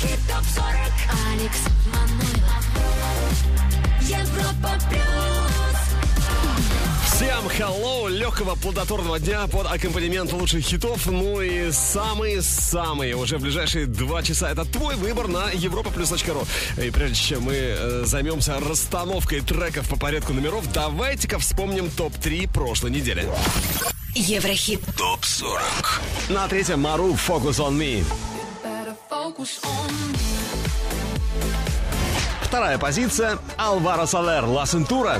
Еврохит ТОП-40 Алекс Манойлов Европа Плюс Всем hello, легкого плодотворного дня под аккомпанемент лучших хитов. Ну и самые-самые уже в ближайшие два часа. Это твой выбор на европа ру. И прежде чем мы э, займемся расстановкой треков по порядку номеров, давайте-ка вспомним топ-3 прошлой недели. Еврохит ТОП-40. На третьем Мару Focus on Me. Вторая позиция Алваро Салер Ла Сентура.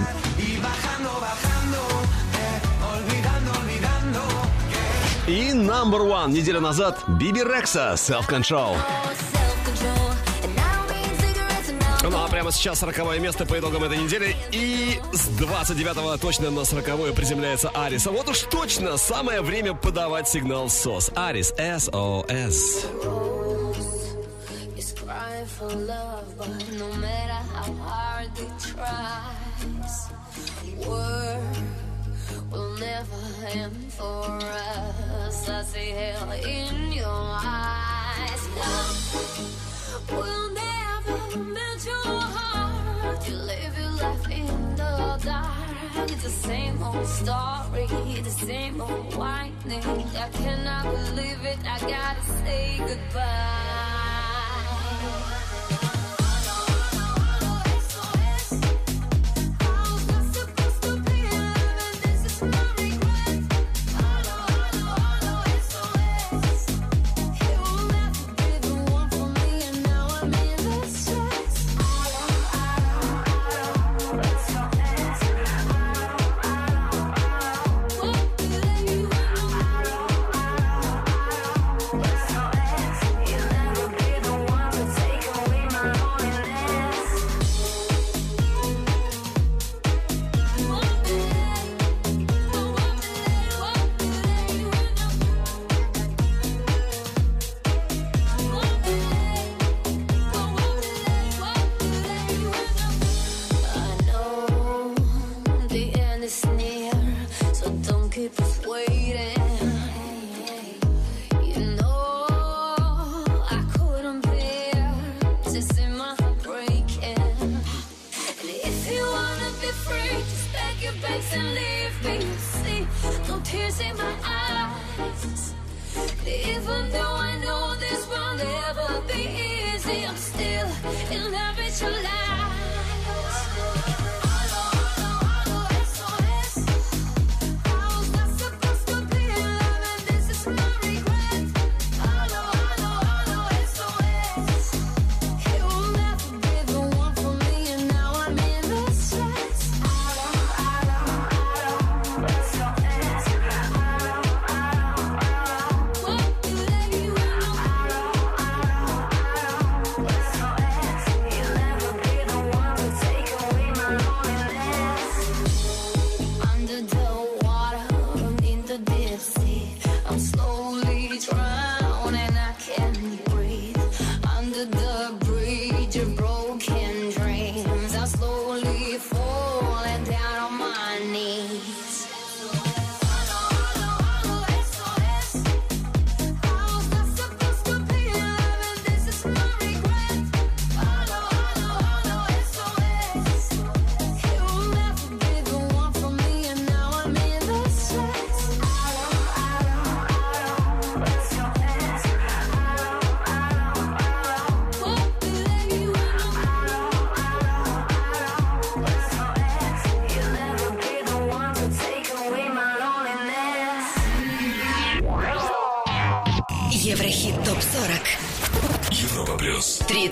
И number one неделю назад Биби Рекса Self Control. Ну а прямо сейчас 40 место по итогам этой недели. И с 29-го точно на 40 приземляется Арис. А вот уж точно самое время подавать сигнал СОС. Арис, СОС. For love, but no matter how hard they try, work will never end for us. I see hell in your eyes. Love will never melt your heart. You live your life in the dark. It's the same old story, the same old whining. I cannot believe it. I gotta say goodbye.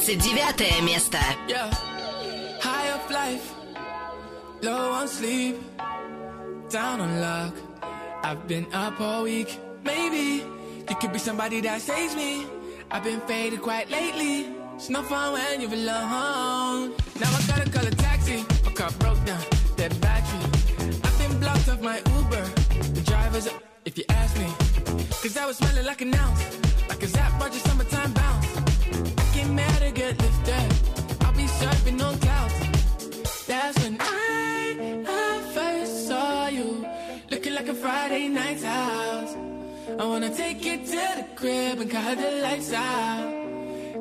29 место. Yeah. High up life, low on sleep, down on luck. I've been up all week. Maybe you could be somebody that saves me. I've been faded quite lately. It's no fun when you're alone. Now I gotta call a taxi. My car broke down, dead battery. I've been blocked off my Uber. The driver's up, if you ask me. Cause I was smelling like an ounce. Like a Zap Roger summertime bounce. Mad to get lifted. I'll be surfing on clouds. That's when I, I first saw you. Looking like a Friday night's house. I wanna take you to the crib and cut the lights out.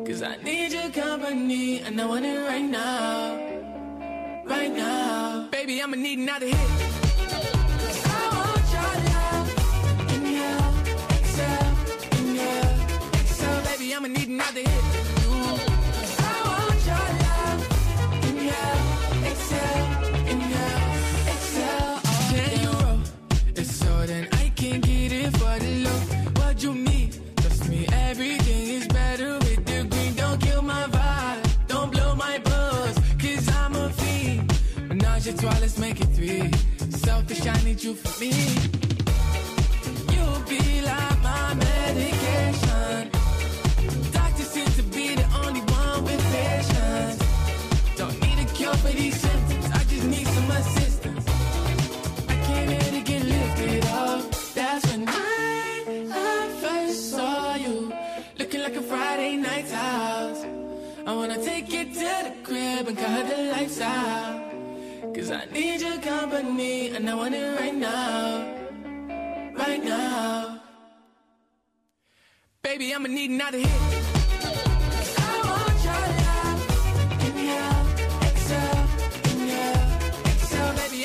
Cause I need your company, and I want it right now. Right now. Baby, I'ma need another hit. I'ma need another hit. Make it three. Selfish, I need you for me. You'll be like my medication. Doctor seems to be the only one with patience. Don't need a cure for these symptoms. I just need some assistance. I came here to get lifted up. That's when I, I first saw you. Looking like a Friday night's house. I wanna take you to the crib and cut the lights out. Cause I need your company and I want it right now. Right now. Baby, I'ma need another hit.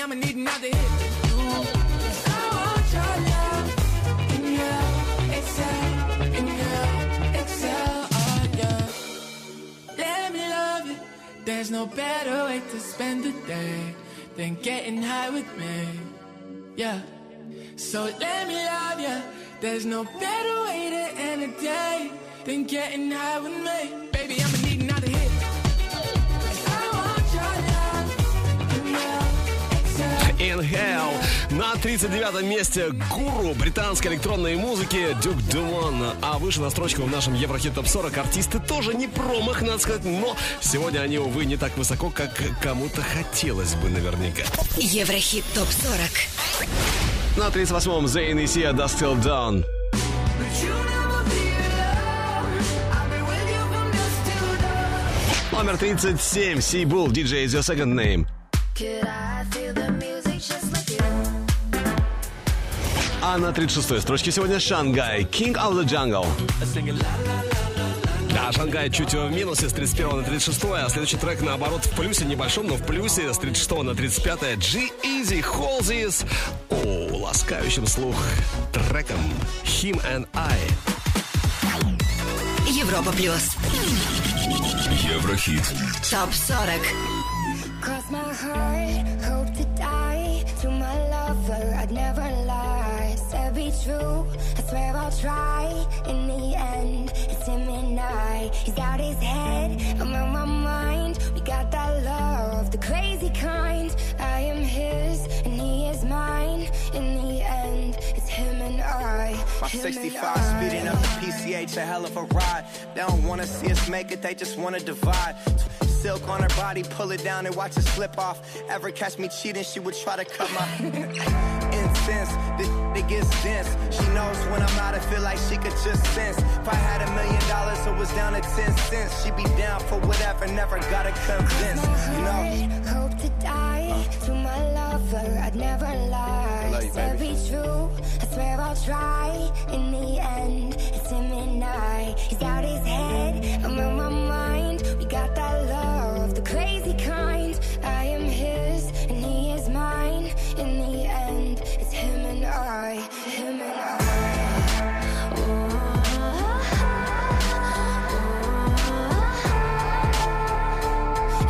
I'ma need another hit. Oh yeah. Let me love you. There's no better way to spend the day than getting high with me. Yeah. So let me love you. There's no better way to end a day than getting high with me. Baby, I'ma need another hit. Inhale. На 39 месте гуру британской электронной музыки Дюк Думон. А выше на строчку в нашем Еврохит Топ 40 артисты тоже не промах, надо сказать, но сегодня они, увы, не так высоко, как кому-то хотелось бы наверняка. Еврохит ТОП-40. На 38-м Зейн и Сия Dust Till Dawn. Номер 37 Сибул, DJ is your second name. Could I feel the А на 36-й строчке сегодня Шангай, King of the Jungle. Да, Шангай чуть в минусе с 31 на 36, а следующий трек, наоборот, в плюсе, небольшом, но в плюсе с 36 на 35. G-Easy Halsey's, о, ласкающим слух треком Him and I. Европа Плюс. Еврохит. ТОП-40. Cross my heart, hope to die. To my lover, I'd never lie. Be true, I swear I'll try. In the end, it's him and I. He's out his head, I'm on my mind. We got that love, the crazy kind. I am his, and he is mine. In the end, it's him and I. My him 65 I. speeding up the PCH, a hell of a ride. They don't wanna see us make it, they just wanna divide. Silk on her body, pull it down and watch it slip off. Ever catch me cheating, she would try to cut my incense. This it gets dense. She knows when I'm out, I feel like she could just sense. If I had a million dollars, it was down to 10 cents. She'd be down for whatever, never gotta convince. You know? hope to die. To my lover, I'd never lie. Love you, Said baby. be true, I swear I'll try. In the end, it's him and I. He's out his head, I'm on my mind. We got that love, him and I.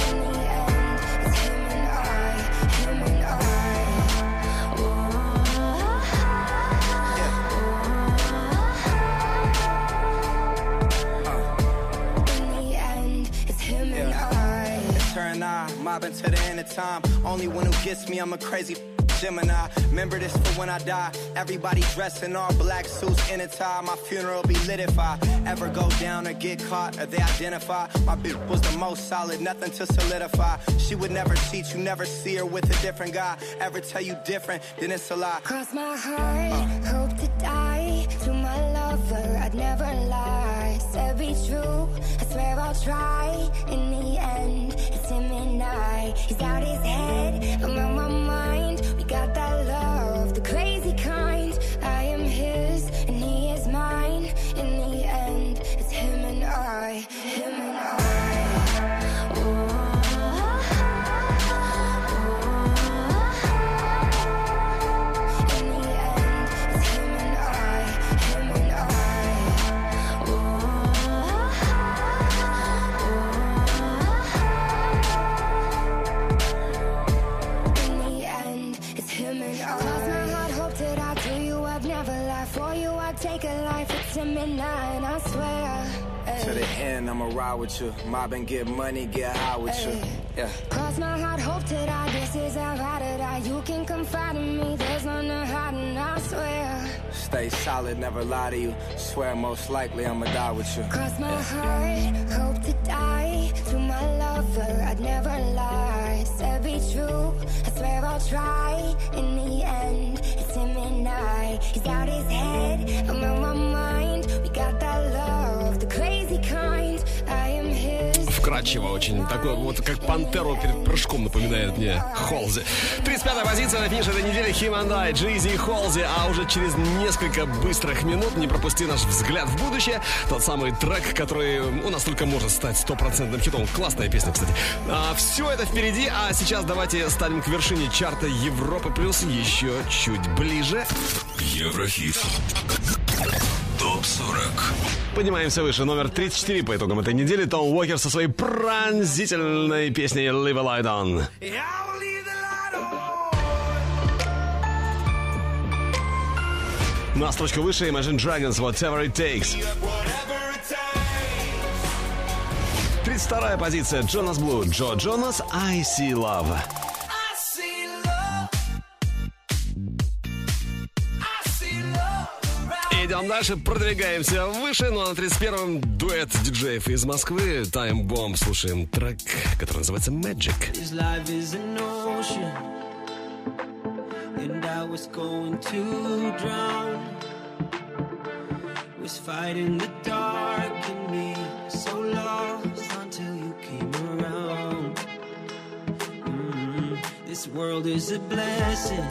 In the end, it's him and I, him and I In the end, it's him and I turn eye, mobbing to the end of time. Only one who gets me, I'm a crazy Gemini. Remember this for when I die. Everybody dressed in all black suits in a tie. My funeral be lit if I ever go down or get caught or they identify. My bitch was the most solid, nothing to solidify. She would never cheat, you never see her with a different guy. Ever tell you different, then it's a lie. Cross my heart, hope to die. To my lover, I'd never lie. Said be true, I swear I'll try. In the end, it's him and I. He's out his head, I'm on my mind. We got that love, the crazy I'ma ride with you. Mob and get money, get high with you. Yeah. Cross my heart, hope to die. This is how I to die. You can confide in me. There's none to hide, and I swear. Stay solid, never lie to you. Swear most likely I'ma die with you. Cross my heart, hope to die. To my lover, I'd never lie. Said be true, I swear I'll try. In the end, it's him and I. He's out his head, I'm out my mind. We got Вкрадчиво очень. Такой вот как пантеру перед прыжком напоминает мне Холзи. 35-я позиция на финише этой недели I, Джизи и Холзи. А уже через несколько быстрых минут не пропусти наш взгляд в будущее. Тот самый трек, который у нас только может стать стопроцентным хитом. Классная песня, кстати. А, все это впереди, а сейчас давайте станем к вершине чарта Европы Плюс еще чуть ближе. Еврохит. Топ 40. Поднимаемся выше. Номер 34 по итогам этой недели. Том Уокер со своей пронзительной песней Live a Light On. На строчку выше Imagine Dragons Whatever It Takes. 32 позиция Джонас Блу, Джо Джонас I See Love. Идем дальше, продвигаемся выше, но на 31-м дуэт диджеев из Москвы Time Bomb. Слушаем трек, который называется Magic. Mm, This world is a blessing.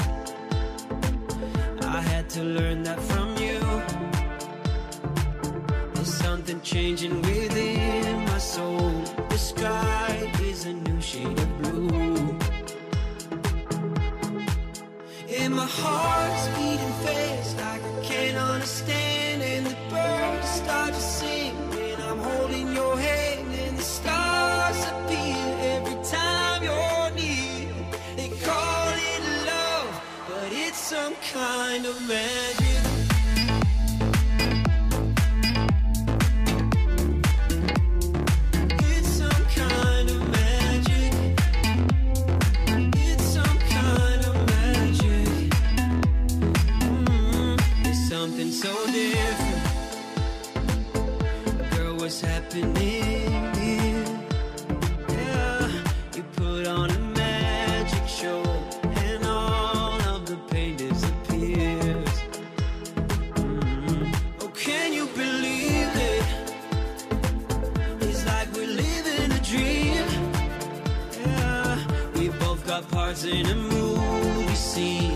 I had to learn that from you. Changing within my soul. The sky is a new shade of blue. And my heart's beating fast like I can't understand. And the birds start to sing. And I'm holding your hand, and the stars appear every time you're near. They call it love, but it's some kind of magic. You put on a magic show, and all of the pain disappears. Mm, Oh, can you believe it? It's like we're living a dream. Yeah, we both got parts in a movie scene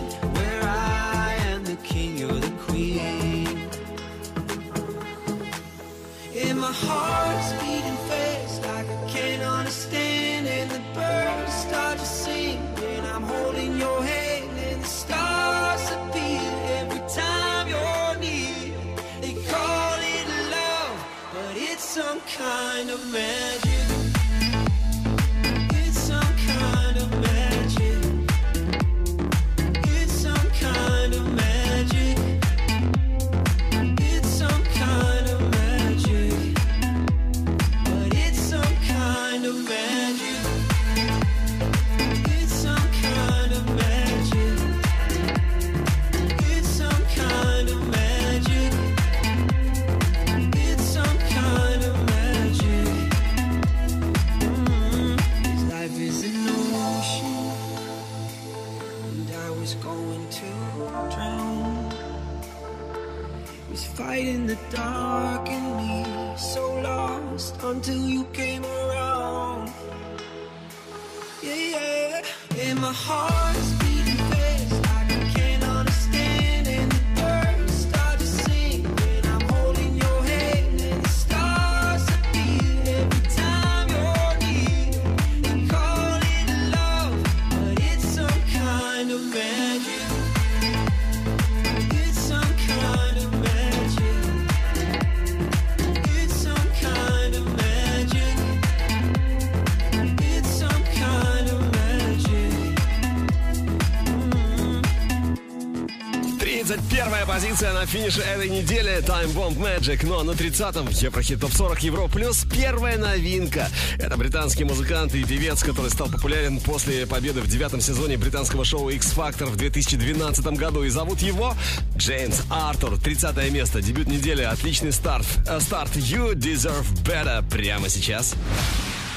позиция на финише этой недели Time Bomb Magic. Ну а на 30-м Еврохит Топ 40 Евро Плюс первая новинка. Это британский музыкант и певец, который стал популярен после победы в девятом сезоне британского шоу X Factor в 2012 году. И зовут его Джеймс Артур. 30 место, дебют недели, отличный старт. Э, Старт You Deserve Better прямо сейчас.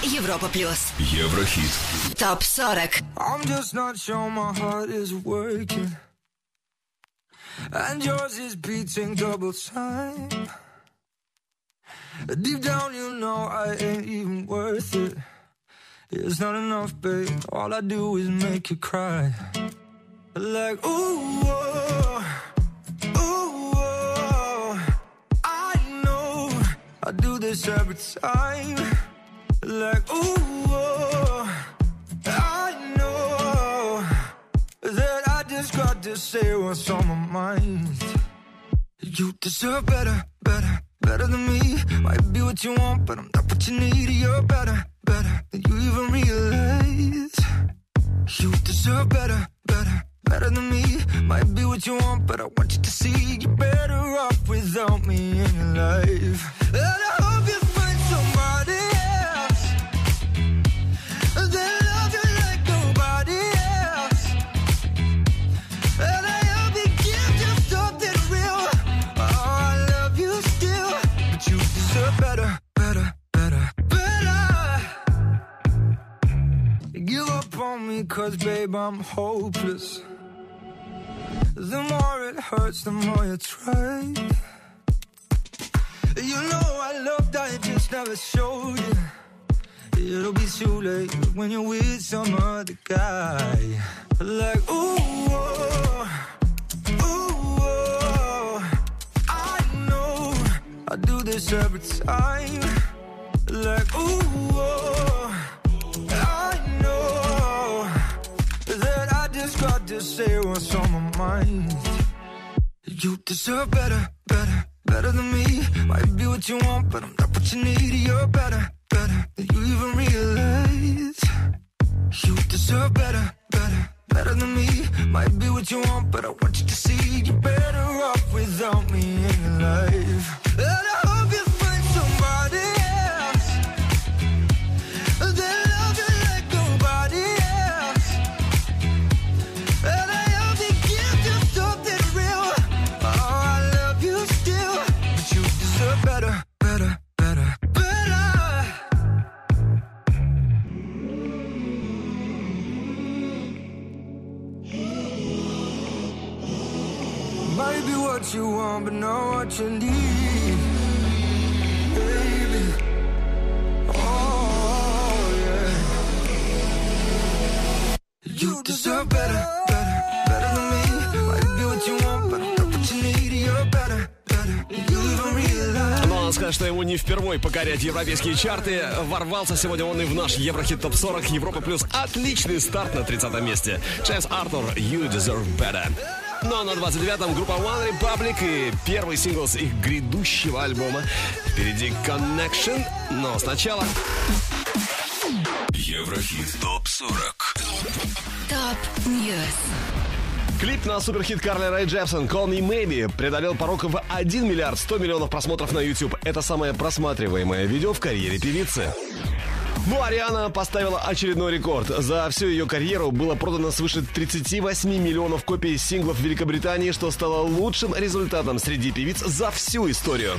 Европа плюс. Еврохит. Топ 40. I'm just not sure my heart is working. And yours is beating double time. Deep down, you know I ain't even worth it. It's not enough, babe. All I do is make you cry. Like, ooh, oh, ooh, oh. I know I do this every time. Like, ooh, oh, Got to say what's on my mind. You deserve better, better, better than me. Might be what you want, but I'm not what you need. You're better, better than you even realize. You deserve better, better, better than me. Might be what you want, but I want you to see you're better off without me in your life. On me, cause babe, I'm hopeless. The more it hurts, the more you try. You know I loved, I just never showed you. It'll be too late when you're with some other guy. Like, ooh, oh, ooh, oh. I know I do this every time. Like, ooh, oh, just say what's on my mind. You deserve better, better, better than me. Might be what you want, but I'm not what you need. You're better, better than you even realize. You deserve better, better, better than me. Might be what you want, but I want you to see you're better off without me in your life. What you want, but not what you need. Baby. Oh, yeah. You deserve better, better, better than me. Might be what you want, but not what you need. You're better, better. You even realize. Но надо сказать, что ему не впервой покорять европейские чарты. Ворвался сегодня он и в наш Еврохит Топ 40 Европа Плюс. Отличный старт на 30 месте. Джеймс Артур, You Deserve Better. Но на 29-м группа OneRepublic и первый сингл с их грядущего альбома. Впереди Connection, но сначала... Еврохит ТОП-40. Top News. Клип на суперхит Карли Рэй Джепсон «Call Me Maybe» преодолел порог в 1 миллиард 100 миллионов просмотров на YouTube. Это самое просматриваемое видео в карьере певицы. Ну, а Рианна поставила очередной рекорд. За всю ее карьеру было продано свыше 38 миллионов копий синглов в Великобритании, что стало лучшим результатом среди певиц за всю историю.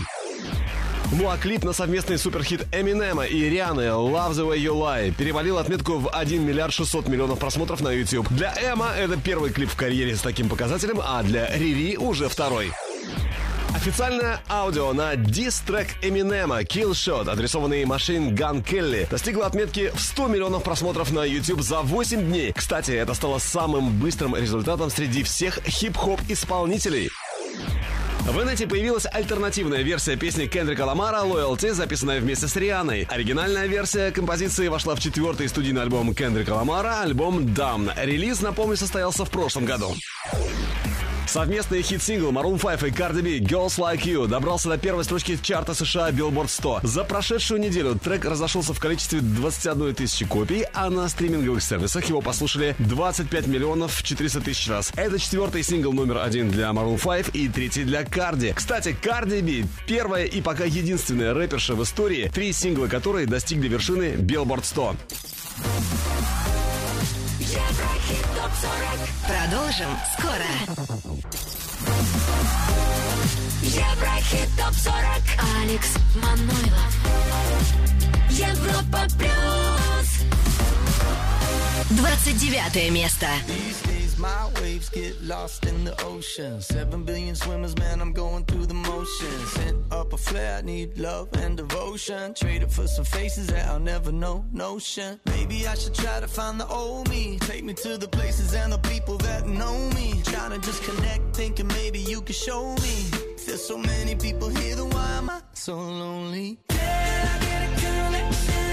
Ну а клип на совместный суперхит Эминема и Рианы «Love the way you lie» перевалил отметку в 1 миллиард 600 миллионов просмотров на YouTube. Для Эма это первый клип в карьере с таким показателем, а для Рири уже второй. Официальное аудио на дис-трек Эминема «Kill Shot», адресованный Машин Ган Келли, достигло отметки в 100 миллионов просмотров на YouTube за 8 дней. Кстати, это стало самым быстрым результатом среди всех хип-хоп исполнителей. В инете появилась альтернативная версия песни Кендрика Ламара «Loyalty», записанная вместе с Рианной. Оригинальная версия композиции вошла в четвертый студийный альбом Кендрика Ламара, альбом «Damn». Релиз, напомню, состоялся в прошлом году. Совместный хит-сингл Maroon 5 и Cardi B Girls Like You добрался до первой строчки чарта США Billboard 100. За прошедшую неделю трек разошелся в количестве 21 тысячи копий, а на стриминговых сервисах его послушали 25 миллионов 400 тысяч раз. Это четвертый сингл номер один для Maroon 5 и третий для Cardi. Кстати, Cardi B первая и пока единственная рэперша в истории, три сингла которой достигли вершины Billboard 100. Еврохит ТОП-40. Продолжим скоро. Еврохит ТОП-40. Алекс Манойлов. Европа Плюс. 29 место. My waves get lost in the ocean. Seven billion swimmers, man, I'm going through the motions. Sent up a flare, I need love and devotion. Traded for some faces that I'll never know, notion. Maybe I should try to find the old me. Take me to the places and the people that know me. Trying to just connect, thinking maybe you could show me. There's so many people here, then why am I so lonely? Can I get a connection?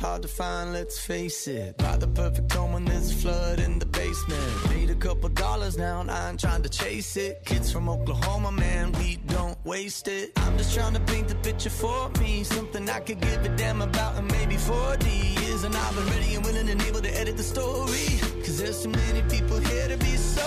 Hard to find, let's face it. Buy the perfect home when there's a flood in the basement. Made a couple dollars now, and I ain't trying to chase it. Kids from Oklahoma, man, we don't waste it. I'm just trying to paint the picture for me. Something I could give a damn about in maybe 40 years. And I've been ready and willing and able to edit the story. Cause there's so many people here to be so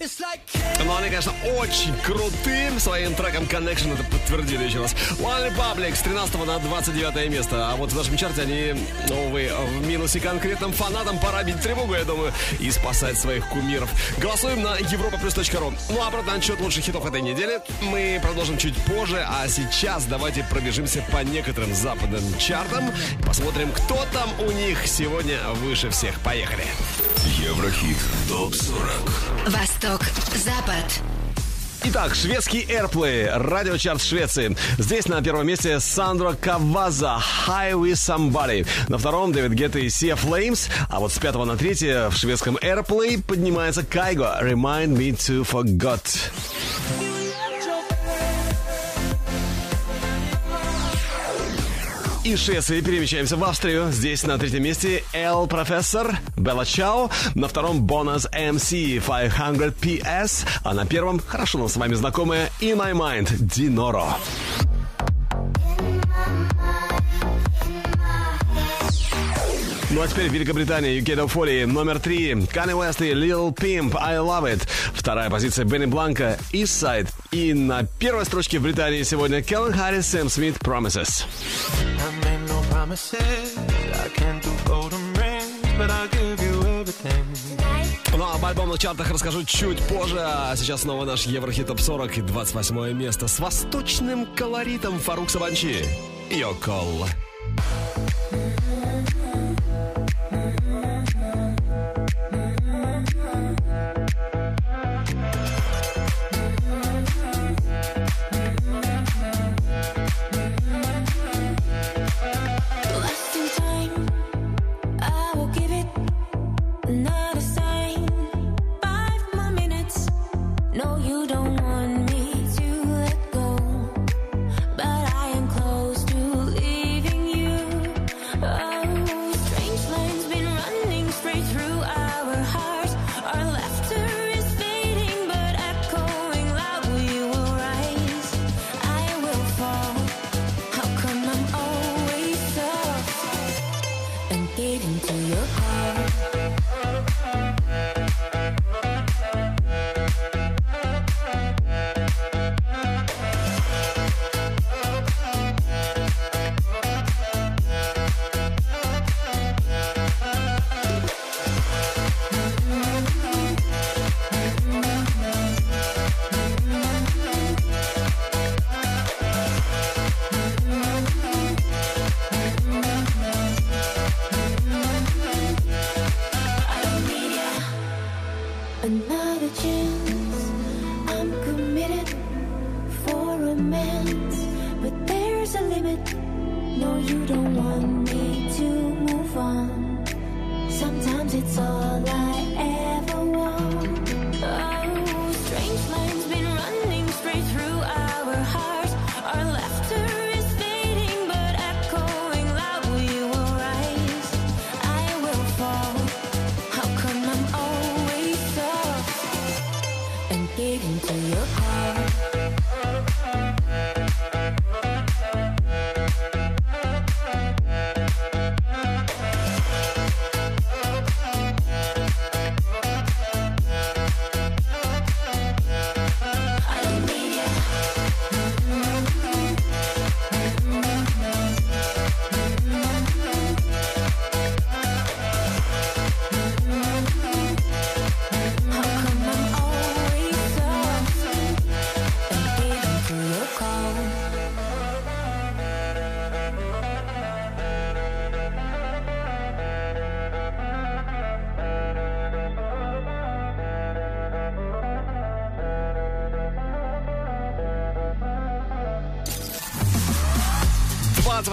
Like Ну, они, конечно, очень крутым своим треком Connection это подтвердили еще раз. One Republic с 13 на 29 место. А вот в нашем чарте они, увы, в минусе конкретным фанатам пора бить тревогу, я думаю, и спасать своих кумиров. Голосуем на europaplus.ru. Ну, а обратно отчет лучших хитов этой недели мы продолжим чуть позже. А сейчас давайте пробежимся по некоторым западным чартам. Посмотрим, кто там у них сегодня выше всех. Поехали. Еврохит ТОП-40. Восток, Запад. Итак, шведский Airplay, радиочарт Швеции. Здесь на первом месте Сандро Каваза, High With Somebody. На втором Дэвид Гетта и Sea Flames. А вот с пятого на третье в шведском Airplay поднимается Кайго, Remind Me To Forgot. Из Швеции перемещаемся в Австрию. Здесь на третьем месте Эл Профессор, Белла Чао. На втором Бонус MC 500 PS. А на первом, хорошо нам с вами знакомая In My Mind, Диноро. Ну а теперь Великобритания, UK Top 40, номер три. Kanye West и Lil Pimp, I Love It. Вторая позиция Бенни Бланка, East Side. И на первой строчке в Британии сегодня Келлен Харрис, Сэм Смит, Promises. Ну а об альбомных чартах расскажу чуть позже. А сейчас снова наш Еврохит Топ 40 и 28 место с восточным колоритом Фарук Сабанчи. Йокол. Lost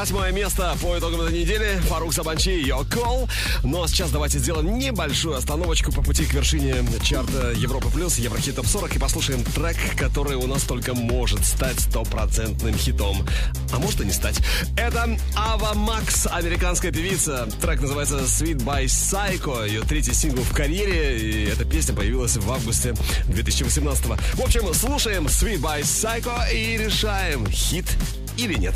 восьмое место по итогам этой недели. Фарук Сабанчи, Your Call. Ну а сейчас давайте сделаем небольшую остановочку по пути к вершине чарта Европа Плюс, Еврохит Топ 40 и послушаем трек, который у нас только может стать стопроцентным хитом. А может и не стать. Это Ава Макс, американская певица. Трек называется Sweet by Psycho. Ее третий сингл в карьере. И эта песня появилась в августе 2018 В общем, слушаем Sweet by Psycho и решаем, хит или нет.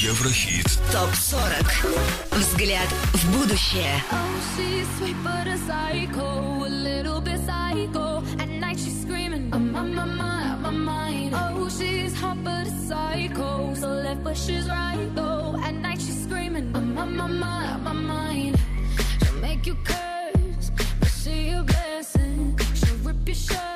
Еврохит. ТОП 40. Взгляд в будущее. Oh, she's sweet but a psycho, a little bit psycho. At night she's screaming, I'm on my mind, my mind. Oh, she's hot but a psycho, so left but she's right though. At night she's screaming, I'm on my mind, my mind. She'll make you curse, but she a blessing. She'll rip your shirt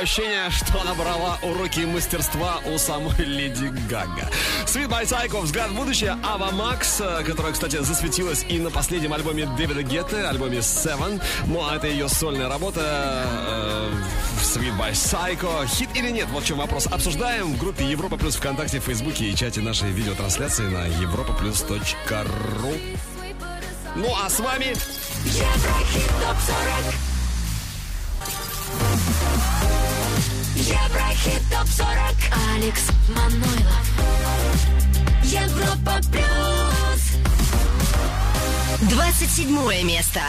Такое ощущение, что она брала уроки мастерства у самой Леди Гага. Sweet by Psycho, взгляд в будущее, Ава Макс, э, которая, кстати, засветилась и на последнем альбоме Дэвида Гетты, альбоме Seven. Ну, а это ее сольная работа э, Sweet by Psycho. Хит или нет? Вот в чем вопрос. Обсуждаем в группе Европа Плюс ВКонтакте, в Фейсбуке и чате нашей видеотрансляции на europaplus.ru. Ну, а с вами... Еврохит ТОП 40. Еврохит ТОП 40. Алекс Манойлов. Европа Плюс. 27 место.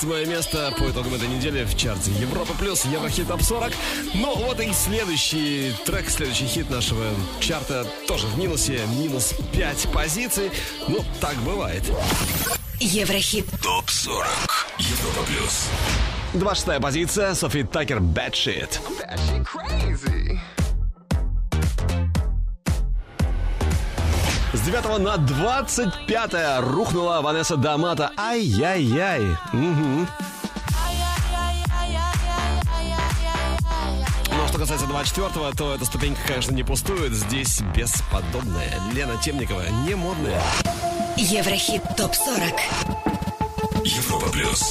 восьмое место по итогам этой недели в чарте Европа плюс Еврохит Топ 40. Ну вот и следующий трек, следующий хит нашего чарта тоже в минусе, минус 5 позиций. Ну, так бывает. Еврохит. Топ 40. Европа плюс. 26 позиция. Софи Такер. Bad shit. Bad shit crazy. С 9 на 25 рухнула Ванесса Дамата. Ай-яй-яй. Угу. что касается 24-го, то эта ступенька, конечно, не пустует. Здесь бесподобная Лена Темникова, не модная. Еврохит ТОП-40 Европа Плюс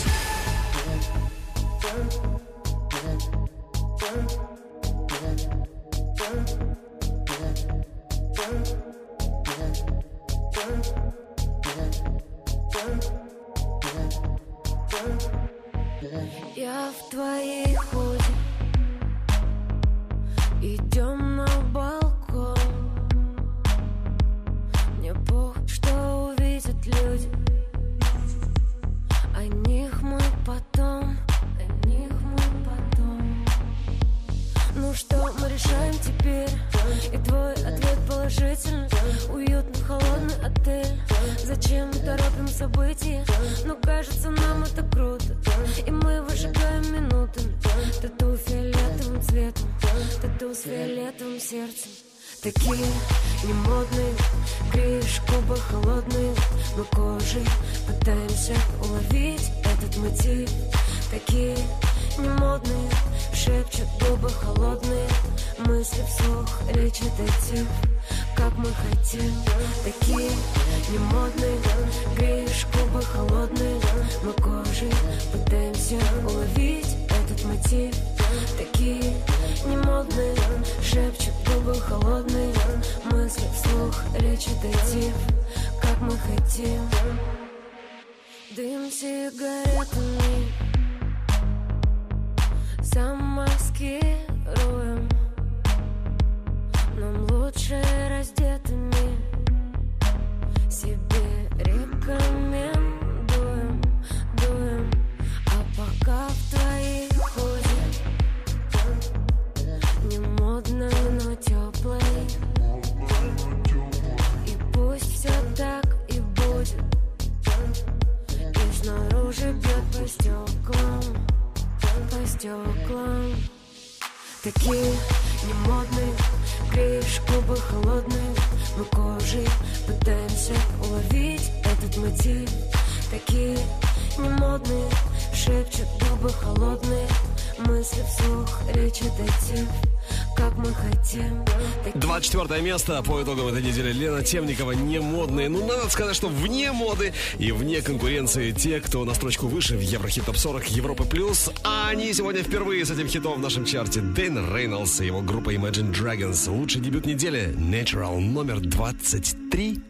24 место по итогам этой недели Лена Темникова не модные. Ну, надо сказать, что вне моды и вне конкуренции те, кто на строчку выше в Еврохит Топ 40 Европы Плюс. А они сегодня впервые с этим хитом в нашем чарте. Дэйн Рейнольдс и его группа Imagine Dragons. Лучший дебют недели Natural номер 23.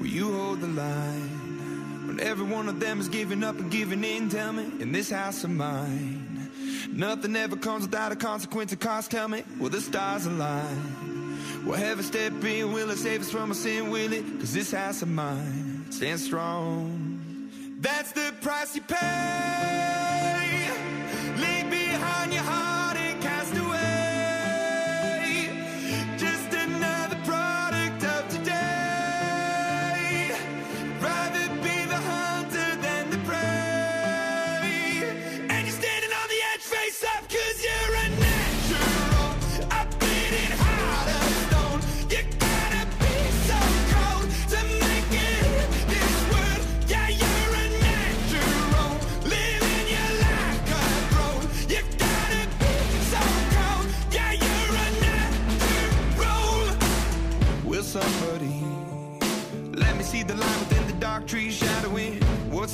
Will you hold the line when every one of them is giving up and giving in? Tell me, in this house of mine, nothing ever comes without a consequence. Of cost, tell me, will the stars align? Will heaven step in? Will it save us from our sin? Will it? Cause this house of mine stands strong. That's the price you pay.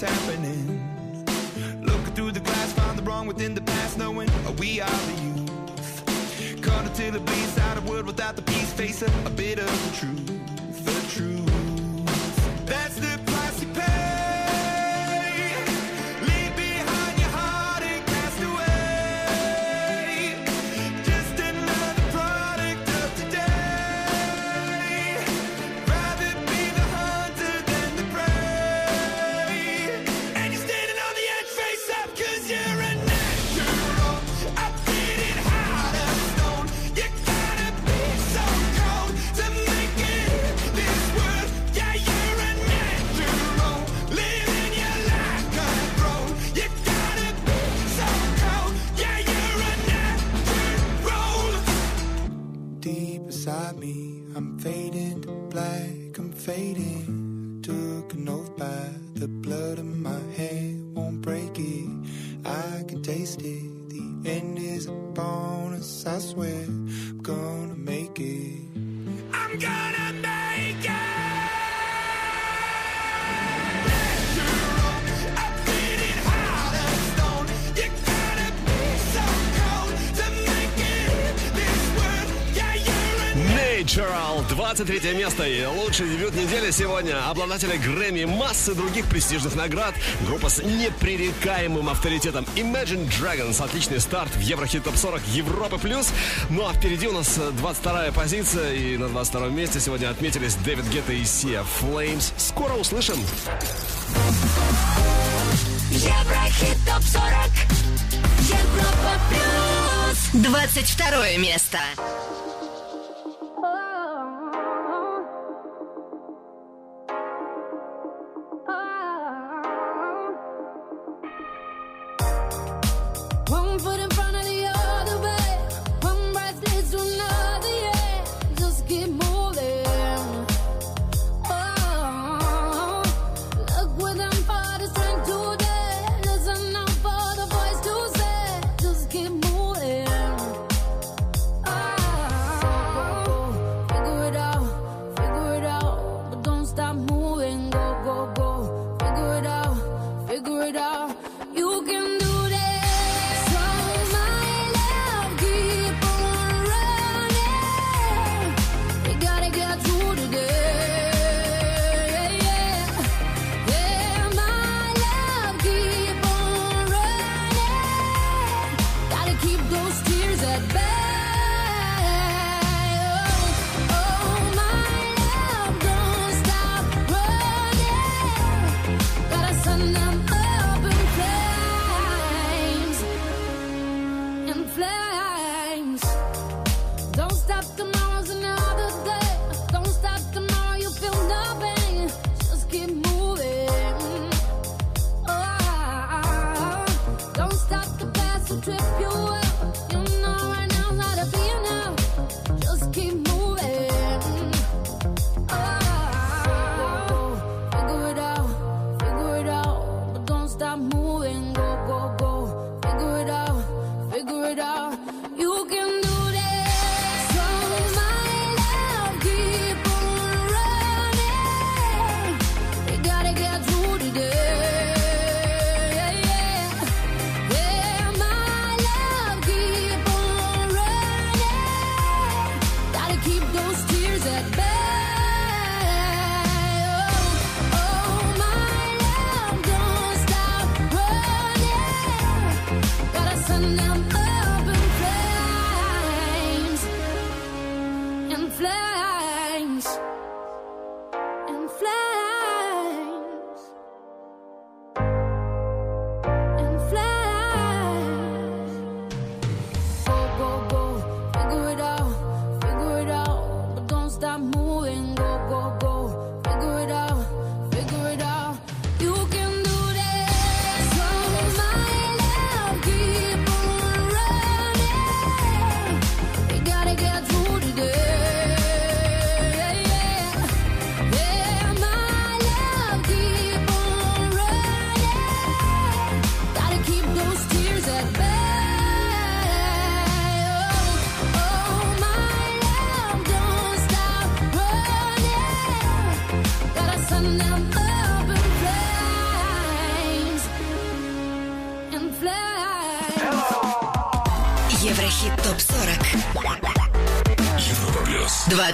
What's happening? Looking through the glass, find the wrong within the past, knowing we are the youth. Cut until it bleeds out a world without the peace, face a, a bit of the truth, Natural. 23 место и лучший дебют недели сегодня. Обладатели Грэмми и массы других престижных наград. Группа с непререкаемым авторитетом Imagine Dragons. Отличный старт в Еврохит Топ 40 Европы Плюс. Ну а впереди у нас 22 позиция. И на 22 месте сегодня отметились Дэвид Гетта и Сия Flames. Скоро услышим. Еврохит ТОП-40 Европа Плюс 22 место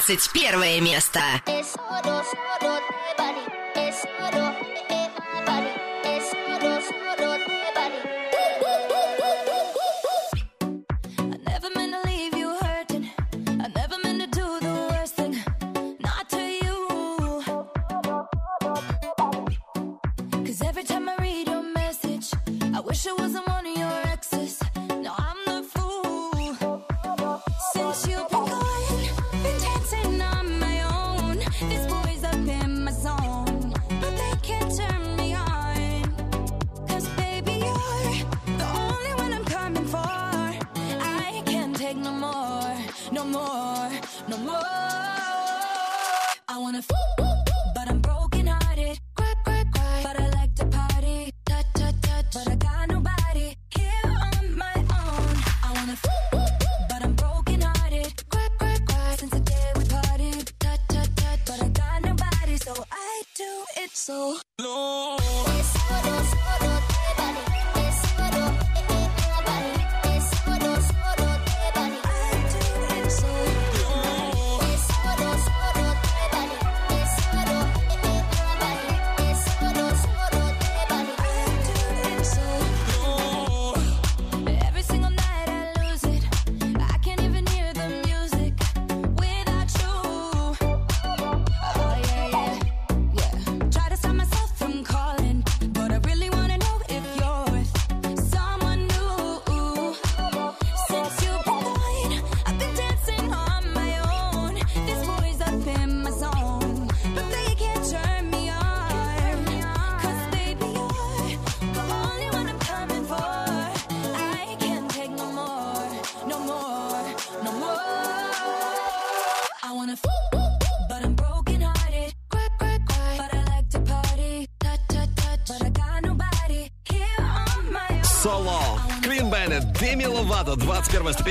21 место.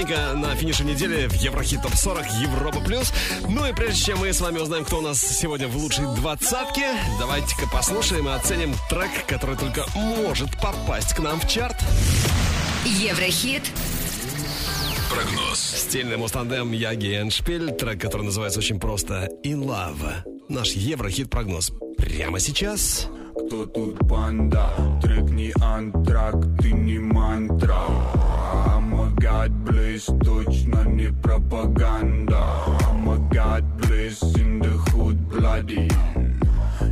Новинка на финише недели в Еврохит Топ 40 Европа Плюс. Ну и прежде чем мы с вами узнаем, кто у нас сегодня в лучшей двадцатке, давайте-ка послушаем и оценим трек, который только может попасть к нам в чарт. Еврохит прогноз. Стильный мустандем Яги Эншпиль, трек, который называется очень просто «In Love». Наш еврохит-прогноз прямо сейчас. Кто тут панда? Трек не антрак, ты не мантра. is точно не пропаганда I'm a god bless in the hood bloody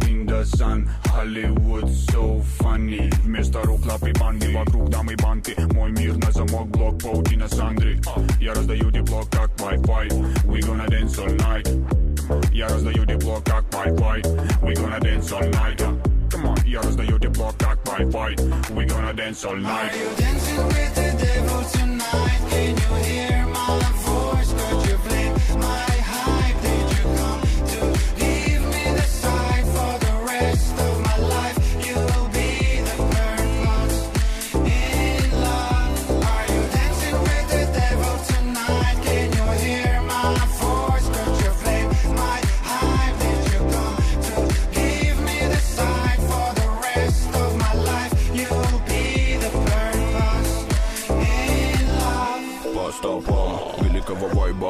In the sun, Hollywood so funny Вместо рук лапы банды, вокруг дамы банты Мой мир на замок, блок, паутина Сандры Я раздаю дипло, как Wi-Fi We gonna dance all night Я раздаю дипло, как Wi-Fi We gonna dance all night Come on, я раздаю тепло, как Wi-Fi We gonna dance all night. Are you dancing with the devil tonight? Can you hear?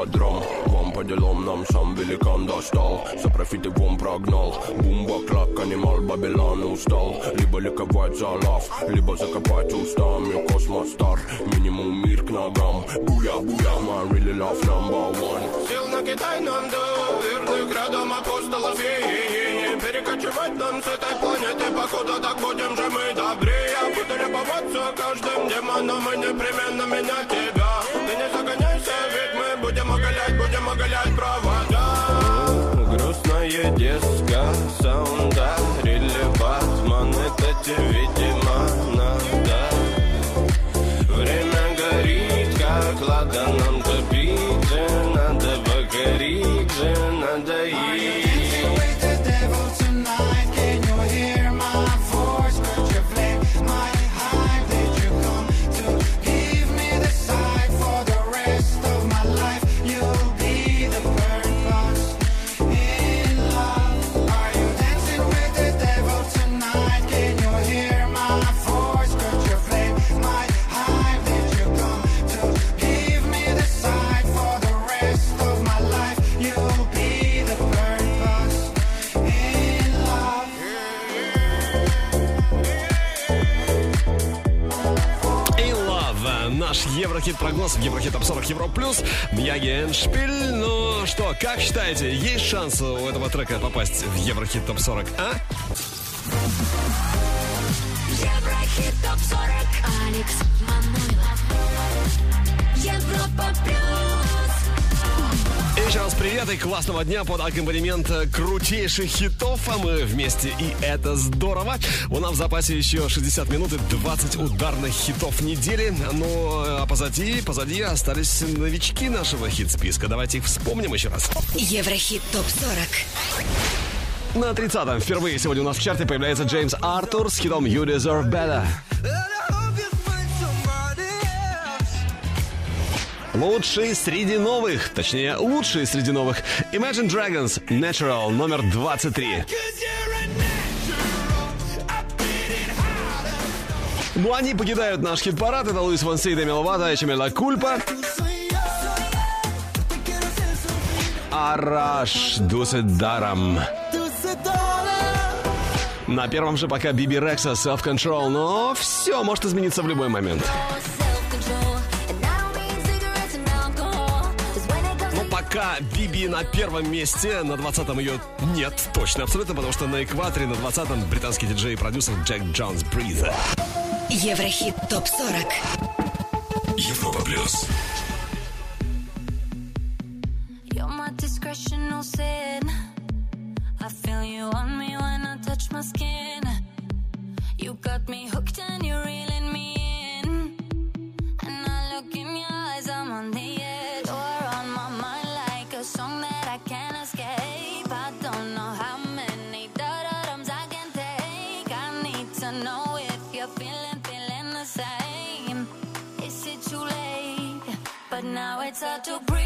Драм. Вам по делам нам сам великан достал. За профиты вон прогнал. Бумба, клак, анимал, Бабилон устал. Либо ликовать за лав Либо закопать устами Космос стар, минимум мир к ногам Буя, буя, my really love number one. Сил накидай нам до верных рядом апостолов и перекочевать нам с этой планеты. Походу так будем же мы добрее. Буду любоваться каждым демоном и непременно менять тебя. Ты не загоняйся, ведь Грустная диска, саунда, рили Батман Это тебе, видимо, надо. Время горит, как ладаном топить Надо покорить надо Dancing Еврохит прогноз Еврохит Топ 40 Евро Плюс. Мияги Эндшпиль. Ну что, как считаете, есть шанс у этого трека попасть в Еврохит Топ 40, а? Еврохит ТОП-40 Алекс Манойлов Европа Плюс еще раз привет и классного дня под аккомпанемент крутейших хитов, а мы вместе, и это здорово. У нас в запасе еще 60 минут и 20 ударных хитов недели, ну а позади, позади остались новички нашего хит-списка. Давайте их вспомним еще раз. Еврохит ТОП-40. На 30-м впервые сегодня у нас в чарте появляется Джеймс Артур с хитом You Deserve Better. Лучший среди новых, точнее, лучший среди новых. Imagine Dragons Natural номер 23. Ну, они покидают наш хит-парад. Это Луис Фонси и Деми Ловато, Эчемела Кульпа. Араш Дуседаром. На первом же пока Биби Рекса Self Control, но все может измениться в любой момент. Пока Биби на первом месте, на 20-м ее нет, точно, абсолютно, потому что на экваторе на 20-м британский диджей и продюсер Джек Джонс Бриза. Еврохит ТОП-40. Европа плюс. You're my discretional sin. I feel you on me when I touch my skin. You got me hooked and you're reeling to breathe.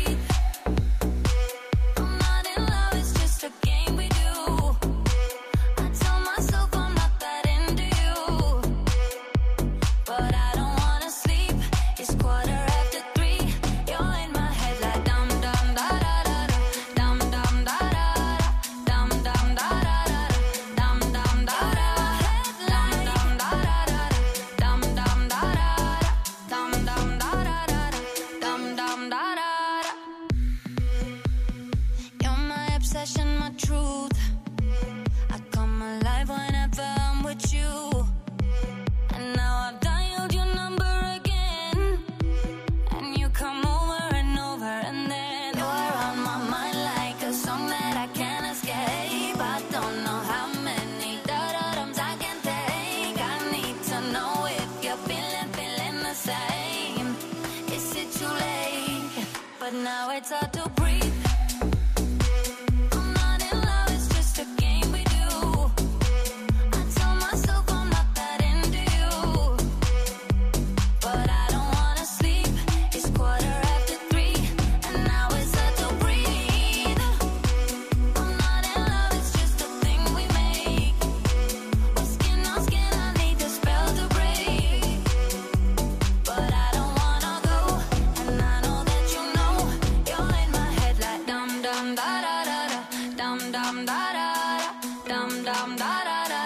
dum da da da dum dum da da da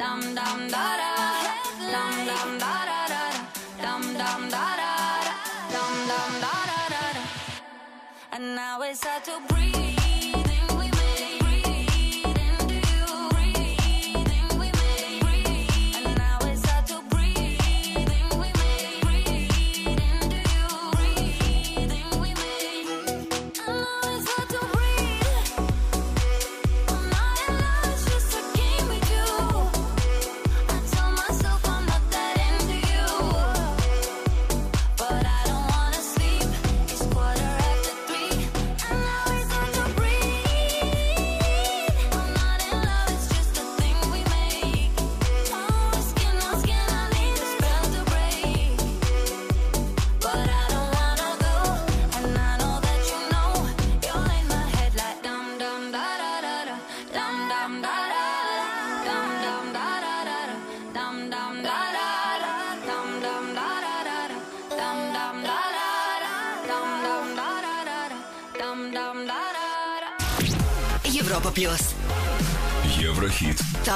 dum dum da da dum dum da da da dum dum da da dum dum da da. Da and now it's hard to breathe.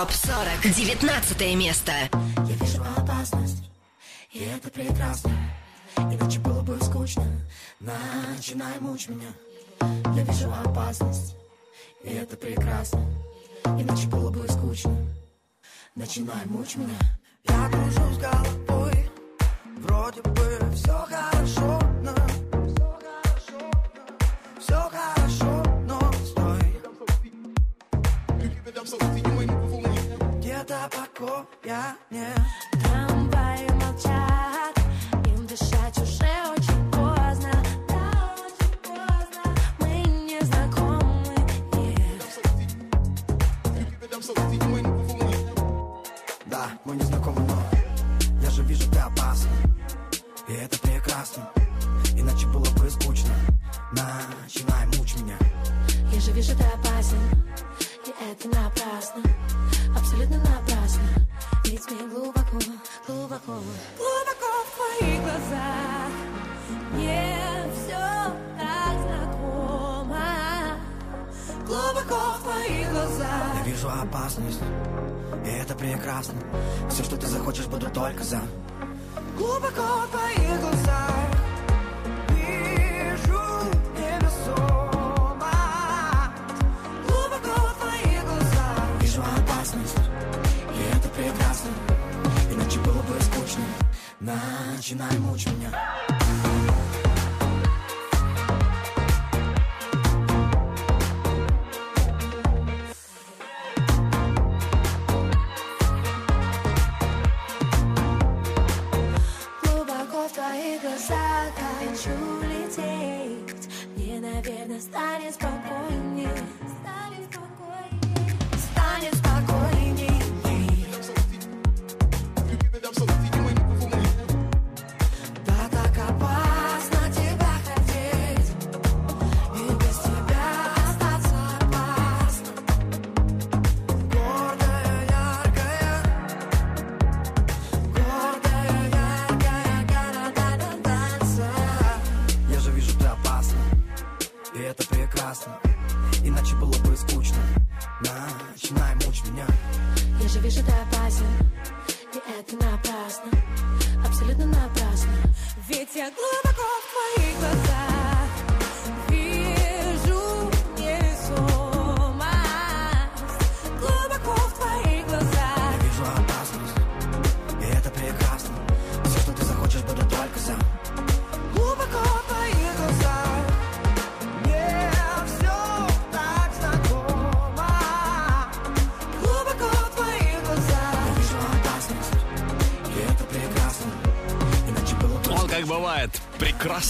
ТОП-40. 19 место. Я вижу опасность, и это прекрасно. Иначе было бы скучно, начинай мучь меня. Я вижу опасность, и это прекрасно. Иначе было бы скучно, начинай мучь меня. Я кружусь головой, вроде бы все хорошо. Покоя нет Трамваи молчат, им дышать уже очень поздно. Да, очень поздно. Мы не знакомы, Да, мы не знакомы, но я же вижу, ты опасна. И это прекрасно. Иначе было бы скучно. Начинай мучь меня. Я же вижу, ты опасен, и это напрасно. Мне глубоко, глубоко, глубоко в твоих глазах. Мне все так знакомо, глубоко в твоих глазах. Я вижу опасность И это прекрасно Все, что ты захочешь, буду только за Глубоко в твоих глазах Начинай мучь меня. Глубоко в твоих глазах хочу лететь. Мне, наверное, станет спокойнее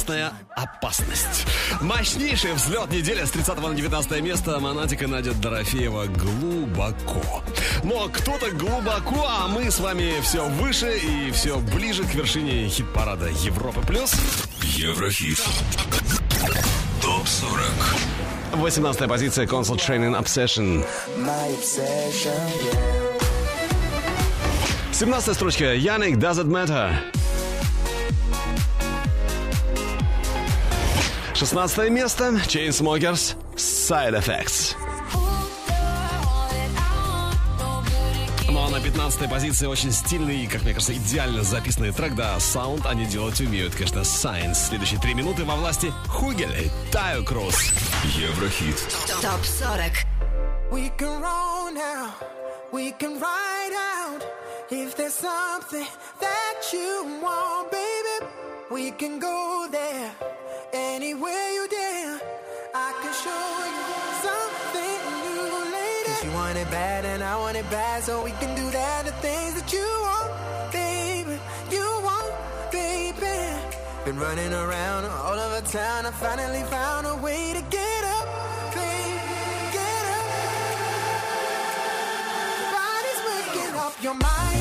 Прекрасная опасность. Мощнейший взлет недели с 30 на 19 место. Монатика Надя Дорофеева глубоко. Но кто-то глубоко, а мы с вами все выше и все ближе к вершине хит-парада Европа плюс. Еврохит. Топ 40. 18 позиция Console Training Obsession. My obsession, yeah 17 строчка Яник Doesn't Matter. 16 место Chainsmokers Side Effects. Ну а на 15 позиции очень стильный и, как мне кажется, идеально записанный трек, да, саунд они делать умеют, конечно, Science. Следующие три минуты во власти Хугель и Таю Круз. Еврохит. Топ 40. We can roll now, we can ride out. If there's something that you want, baby, we can go there. Anywhere you dare, I can show you something new later. Cause you want it bad and I want it bad, so we can do that. The things that you want, baby, you want, baby. Been running around all over town, I finally found a way to get up. Baby, get up. Body's waking up your mind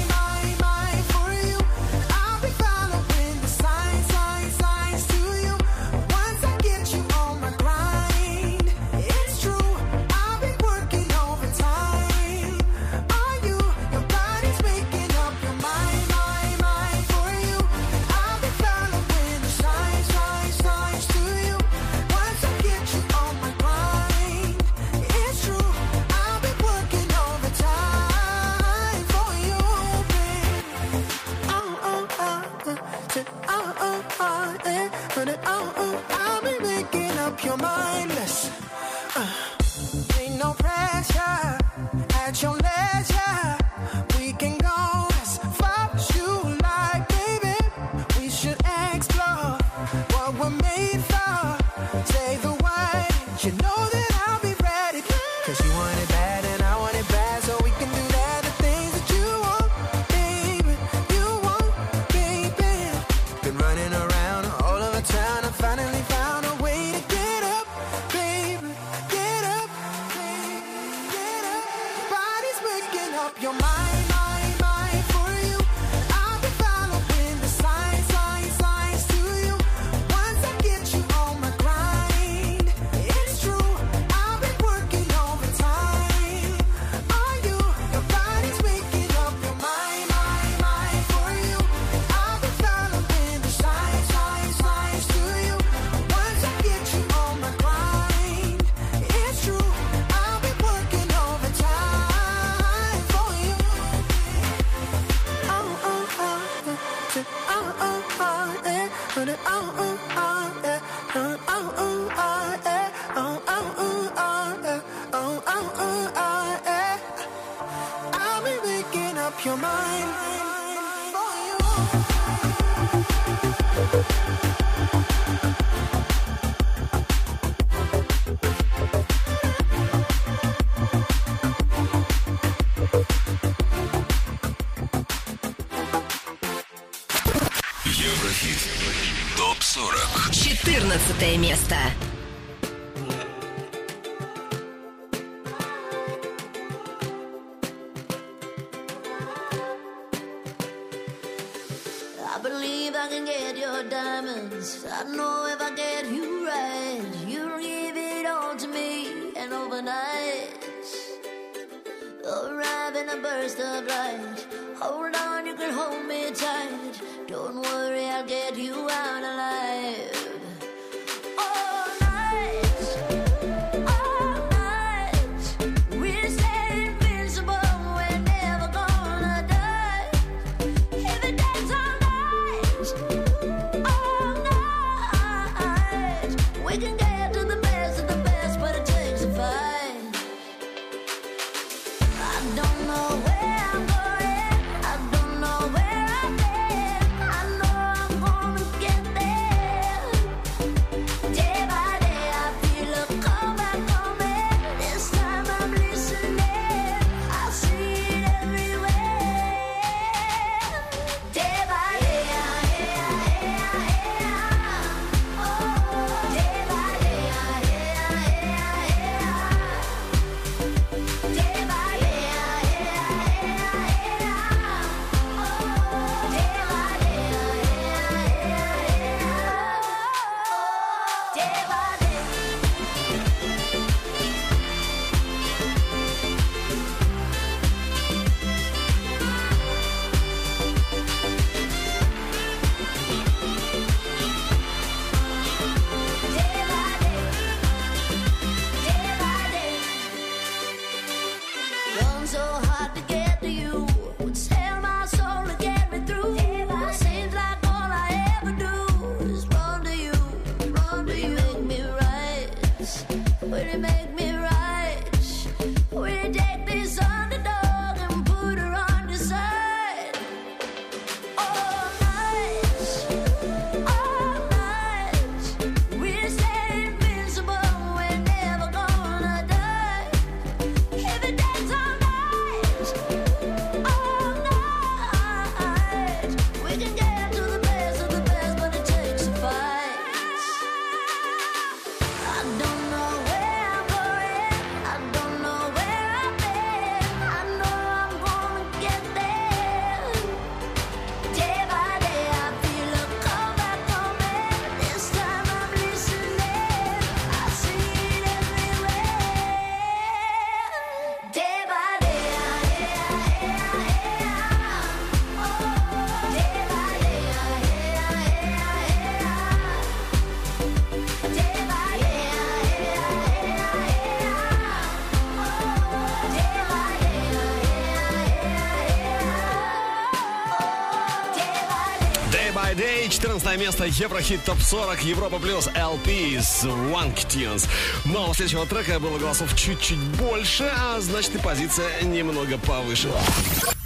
14 место Еврохит Топ 40 Европа Плюс LP с Wank Tunes. Но у следующего трека было голосов чуть-чуть больше, а значит и позиция немного повыше.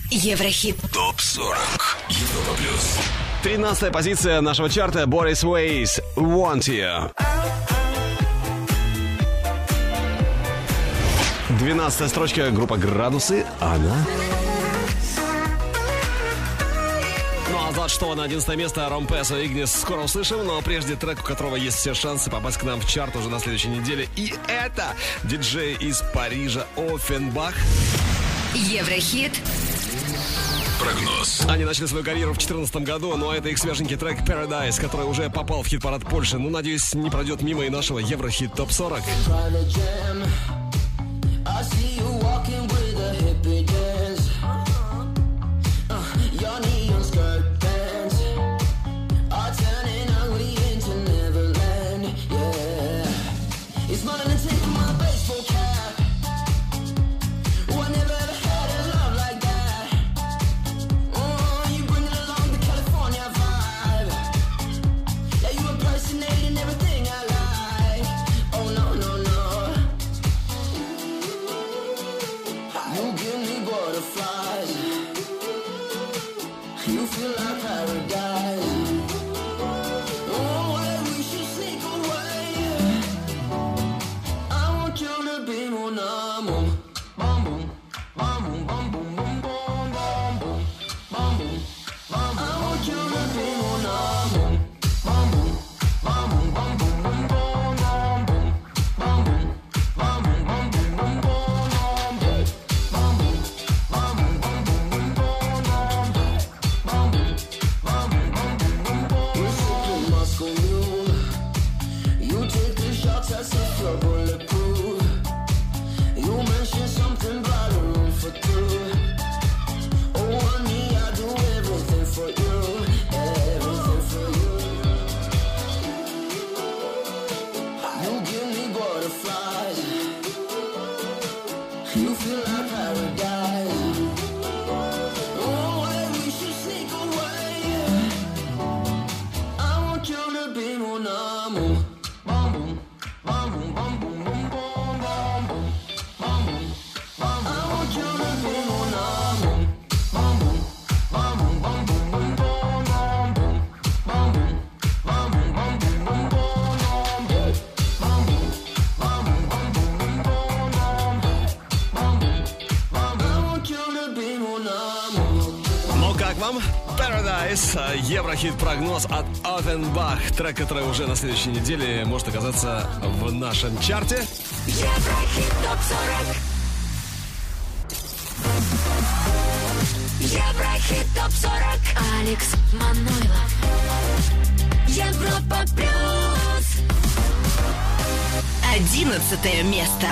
Еврохит Топ 40 Европа Плюс. 13 позиция нашего чарта Борис Уэйс Want You. 12 строчка группа «Градусы». Она... что на 11 место Ромпесо Игнис скоро услышим, но прежде трек, у которого есть все шансы попасть к нам в чарт уже на следующей неделе. И это диджей из Парижа Офенбах. Еврохит. Прогноз. Они начали свою карьеру в 2014 году, но это их свеженький трек Paradise, который уже попал в хит-парад Польши. Ну, надеюсь, не пройдет мимо и нашего Еврохит ТОП-40. Трек, который уже на следующей неделе может оказаться в нашем чарте. Еврохит топ 40. Еврохит топ 40. Алекс Манойлов. Европа плюс. Одиннадцатое место.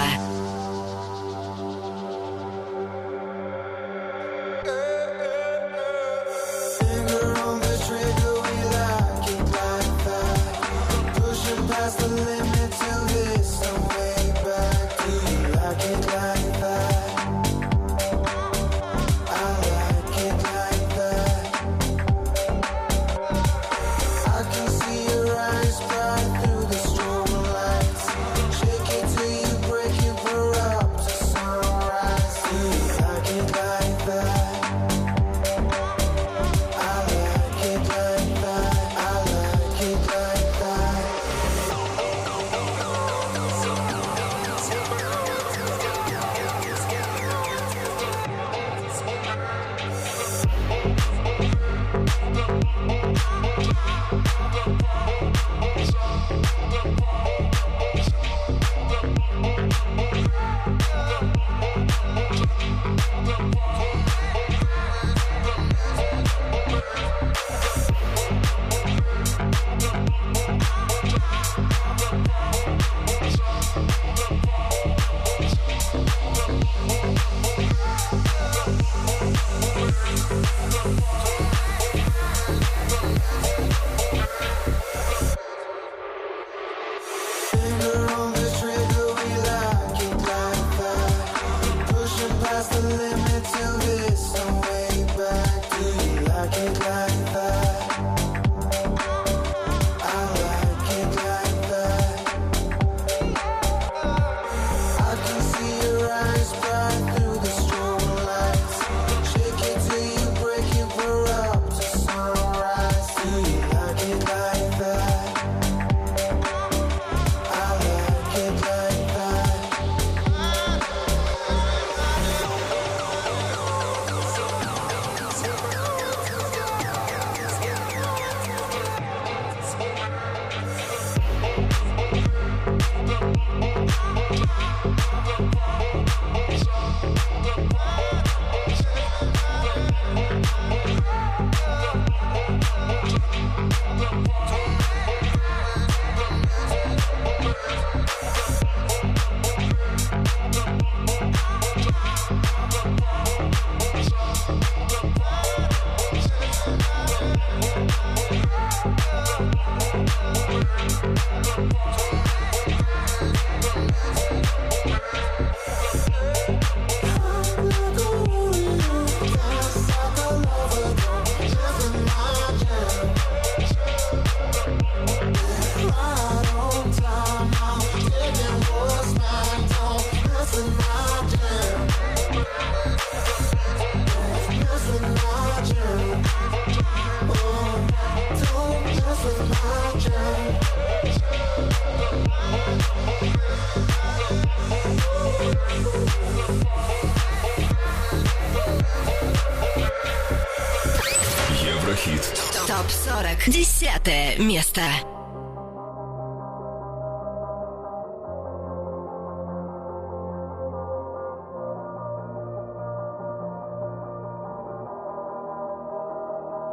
fiesta.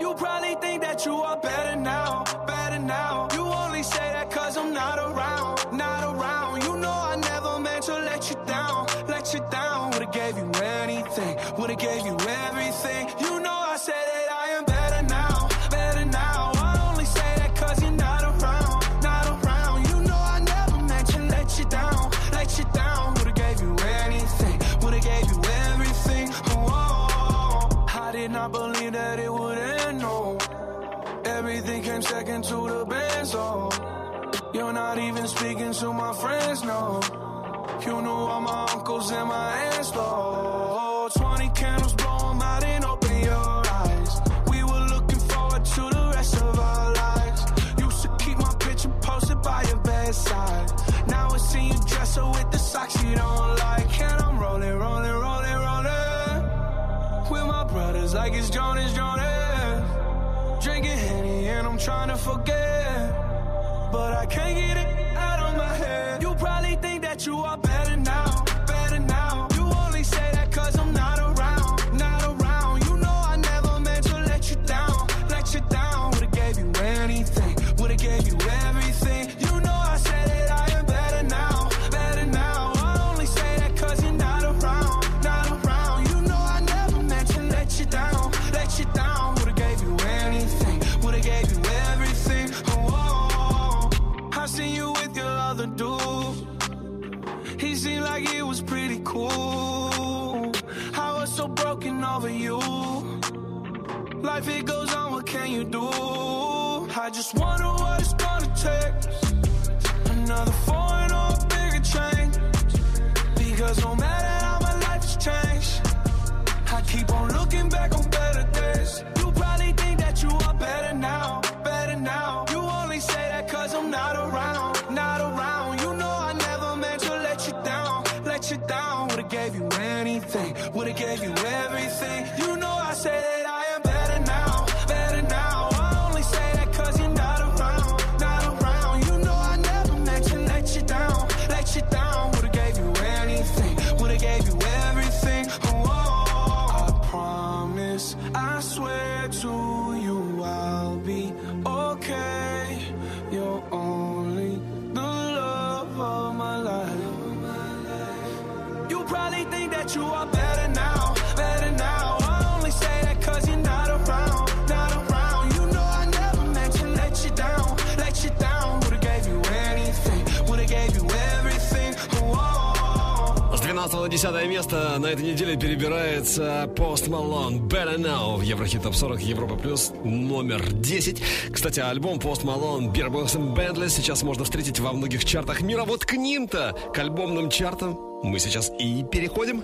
You probably think that you are better now, better now. You only say that cause I'm not around. To the best, oh. You're not even speaking to my friends, no. You knew all my uncles and my aunts, though. 20 candles, blow 'em out and open your eyes. We were looking forward to the rest of our lives. Used to keep my picture posted by your bedside. Now I see you dress her with the socks you don't like. And I'm rolling, rolling, rolling, rolling. With my brothers like it's Jonas, Jonas. And I'm trying to forget. But I can't get it out of my head. You probably think that you are better now, better now. You only say that broken over you. Life it goes on, what can you do? I just wonder what it's gonna take. Another foreign or a bigger change. Because no matter how my life has changed, I keep on looking back on better days. You probably think that you are better now, better now. You only say that cause I'm not around, not around. You know I never meant to let you down, let you down. Would've gave you anything, would've gave you 50 место на этой неделе перебирается Post Malone Better Now в Еврохит Топ 40 Европа Плюс номер 10. Кстати, альбом Post Malone Beer Бентли сейчас можно встретить во многих чартах мира. Вот к ним-то, к альбомным чартам, мы сейчас и переходим.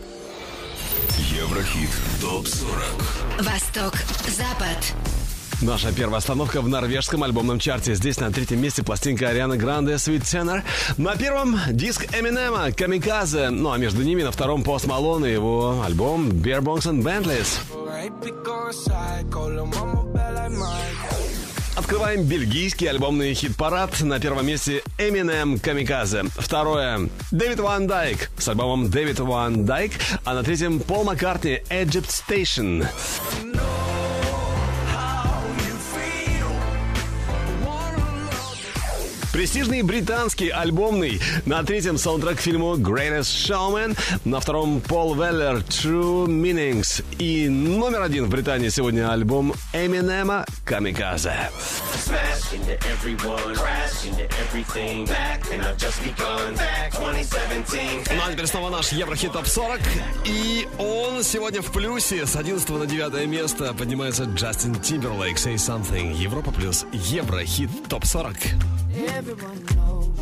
Еврохит ТОП-40 Восток, Запад Наша первая остановка в норвежском альбомном чарте. Здесь на третьем месте пластинка Арианы Гранде Sweet Tenor. На первом диск Эминема Камиказе. Ну а между ними на втором Пост Малон и его альбом Beer Bongs and Bentleys. Открываем бельгийский альбомный хит-парад. На первом месте Eminem Камиказе. Второе Дэвид Ван Дайк с альбомом Дэвид Ван Дайк. А на третьем Пол Маккартни Egypt Station. Престижный британский альбомный. На третьем саундтрек к фильму Greatest Showman. На втором Пол Веллер True Meanings. И номер один в Британии сегодня альбом Эминема Камиказе. Smash into everyone, crash into everything. Back, and I've just begun. Back 2017. Ну а теперь снова наш Еврохит Топ 40. И он сегодня в плюсе. С 11 на 9 место поднимается Джастин Тимберлейк Say Something. Европа плюс Еврохит Топ 40. Everyone knows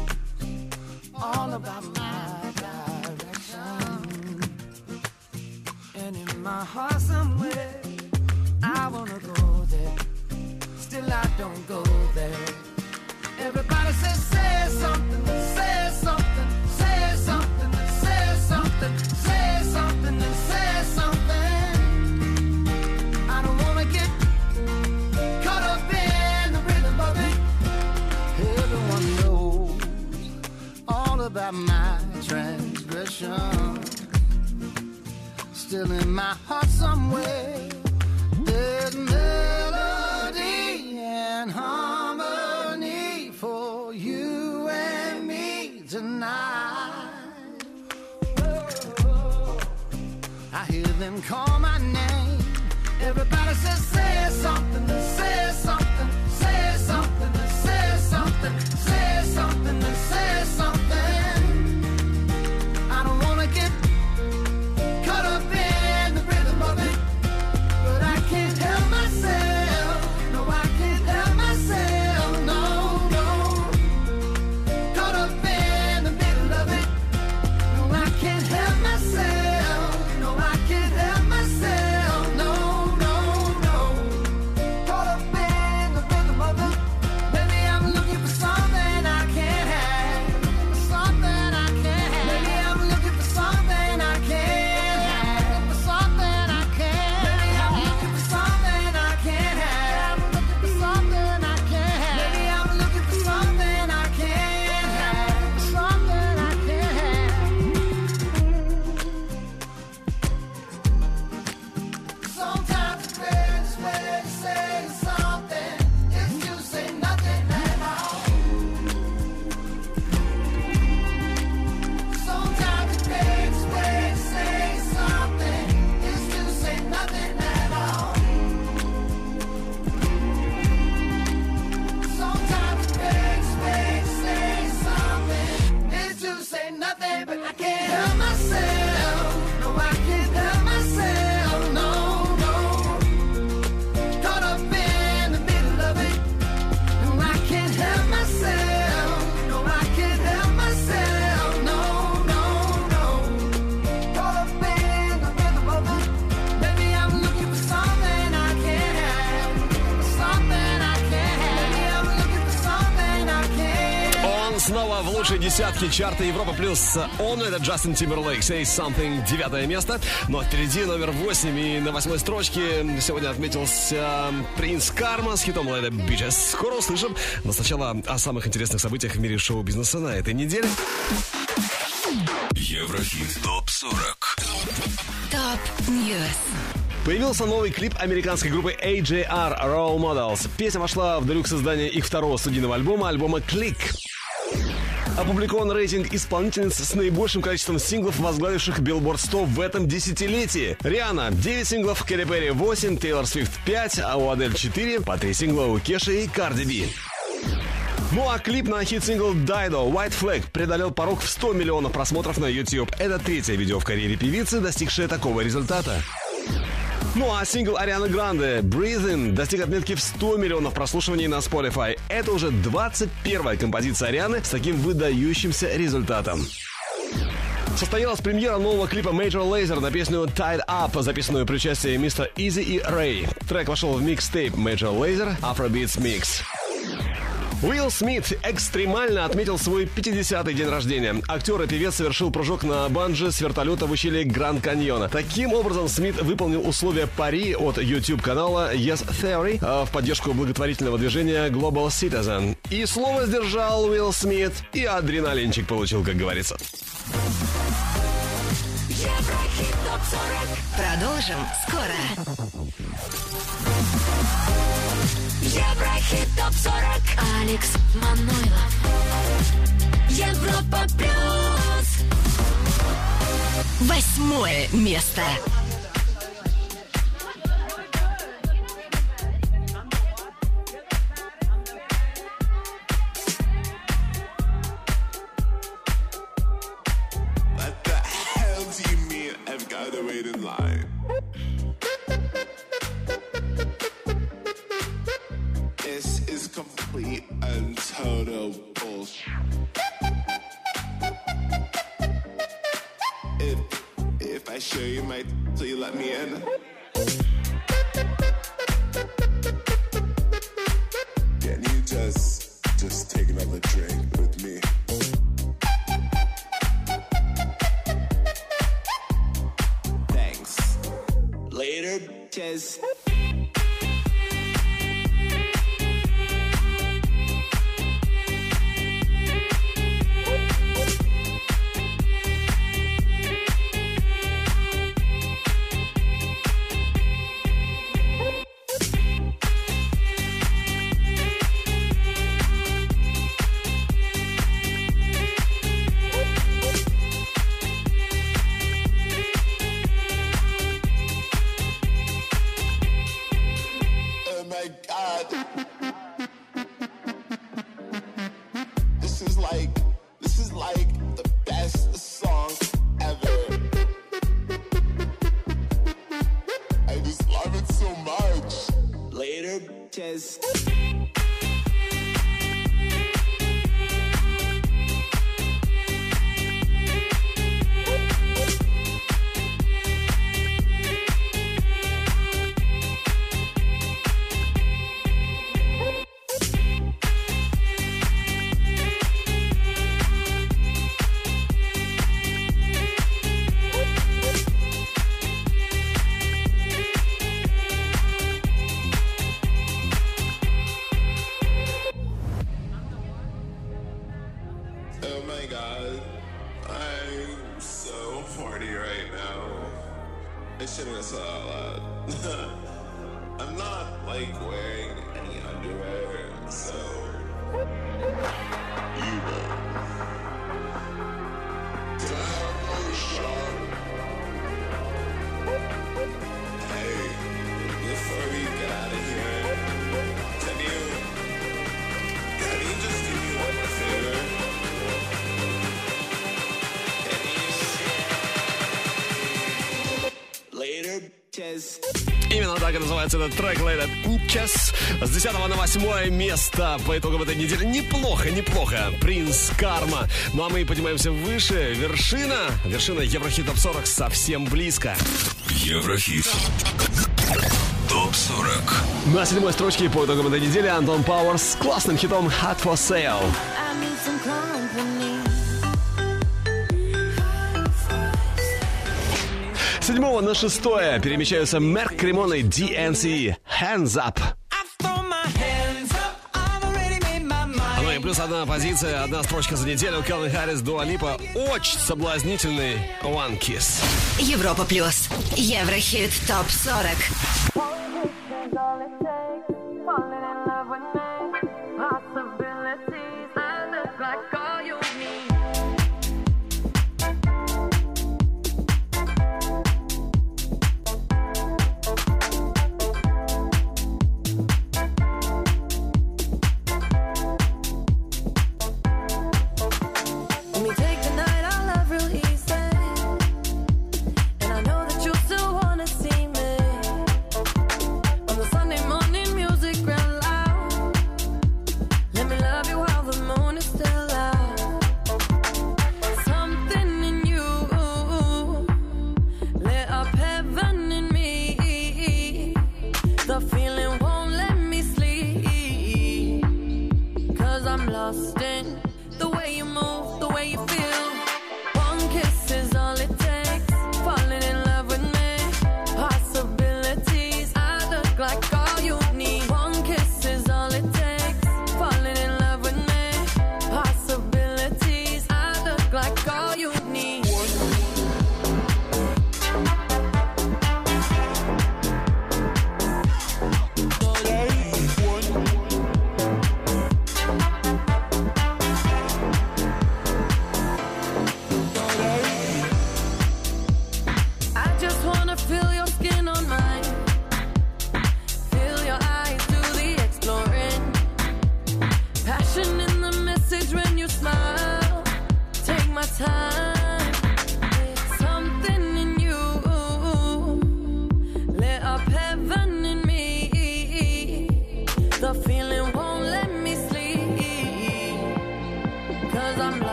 all about my direction. And in my heart somewhere, I wanna go there. Still I don't go there. Everybody says, say something, about my transgression. Still in my heart somewhere, there's melody and harmony for you and me tonight. I hear them call my name. Everybody says, say something, say something. Чарта Европа плюс. Он это Джастин Тимберлейк. Say Something, девятое место. Но впереди номер восемь. И на восьмой строчке сегодня отметился Prince Karma с хитом Later Bitches. Скоро услышим. Но сначала о самых интересных событиях в мире шоу-бизнеса на этой неделе. Еврохит ТОП-40 Top News. Появился новый клип американской группы AJR Role Models. Песня вошла в делюкс издание их второго студийного альбома, альбома Click. Опубликован рейтинг исполнительниц с наибольшим количеством синглов, возглавивших Billboard 100 в этом десятилетии. Риана 9 синглов, Кэти Перри 8, Тейлор Свифт 5, а у Адель 4, по 3 сингла у Кеши и Карди Би. Ну а клип на хит-сингл Dido White Flag преодолел порог в 100 миллионов просмотров на YouTube. Это третье видео в карьере певицы, достигшее такого результата. Ну а сингл Арианы Гранде Breathin достиг отметки в 100 миллионов прослушиваний на Spotify. Это уже 21-я композиция Арианы с таким выдающимся результатом. Состоялась премьера нового клипа Major Lazer на песню Tied Up, записанную при участии мистера Изи и Рэй. Трек вошел в микстейп Major Lazer Afrobeats Mix. Уилл Смит экстремально отметил свой 50-й день рождения. Актер и певец совершил прыжок на банджи с вертолета в ущелье Гранд Каньона. Таким образом, Смит выполнил условия пари от YouTube-канала Yes Theory э, в поддержку благотворительного движения Global Citizen. И слово сдержал Уилл Смит, и адреналинчик получил, как говорится. Еврохит ТОП-40. Продолжим скоро. Еврохит ТОП-40. Алекс Манойлов. Европа Плюс. Восьмое место. Wait in line? называется этот трек Лейда Кукес. С 10 на 8 место по итогам этой недели. Неплохо, неплохо. Принц Карма. Ну а мы поднимаемся выше. Вершина. Вершина Еврохит Топ 40 совсем близко. Еврохит. Топ 40. На седьмой строчке по итогам этой недели Антон Пауэрс с классным хитом Hot for Sale. на шестое перемещаются Мерк Кремон и DNC Hands Up. Ну и плюс одна позиция, одна строчка за неделю. Келвин Харрис, Дуалипа. Очень соблазнительный One Kiss. Европа Плюс. Еврохит ТОП 40.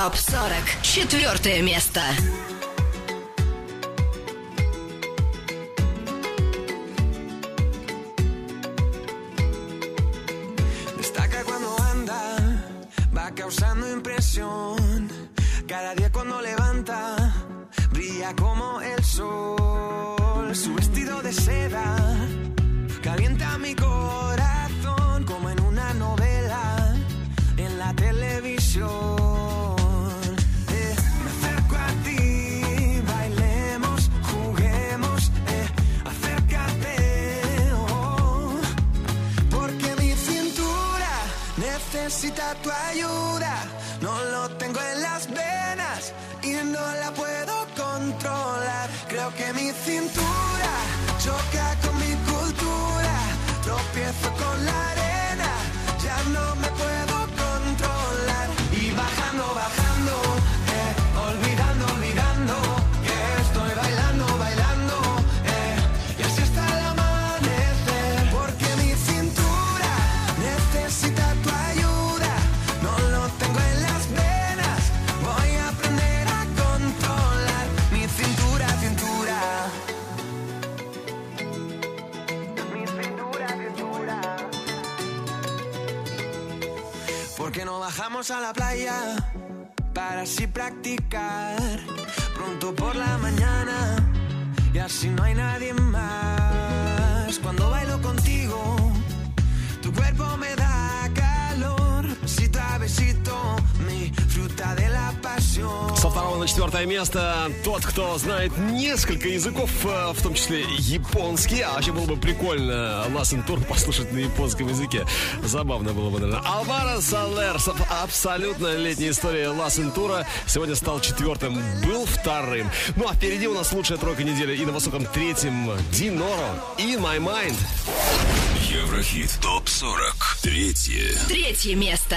ТОП-40. Четвертое место. смысле японский. А вообще было бы прикольно Лассен Тур послушать на японском языке. Забавно было бы, наверное. Алвара Салерсов. абсолютно летняя история Лассен Тура. Сегодня стал четвертым, был вторым. Ну а впереди у нас лучшая тройка недели. И на высоком третьем Диноро. In My Mind. Еврохит. Топ 40. Третье. Третье место.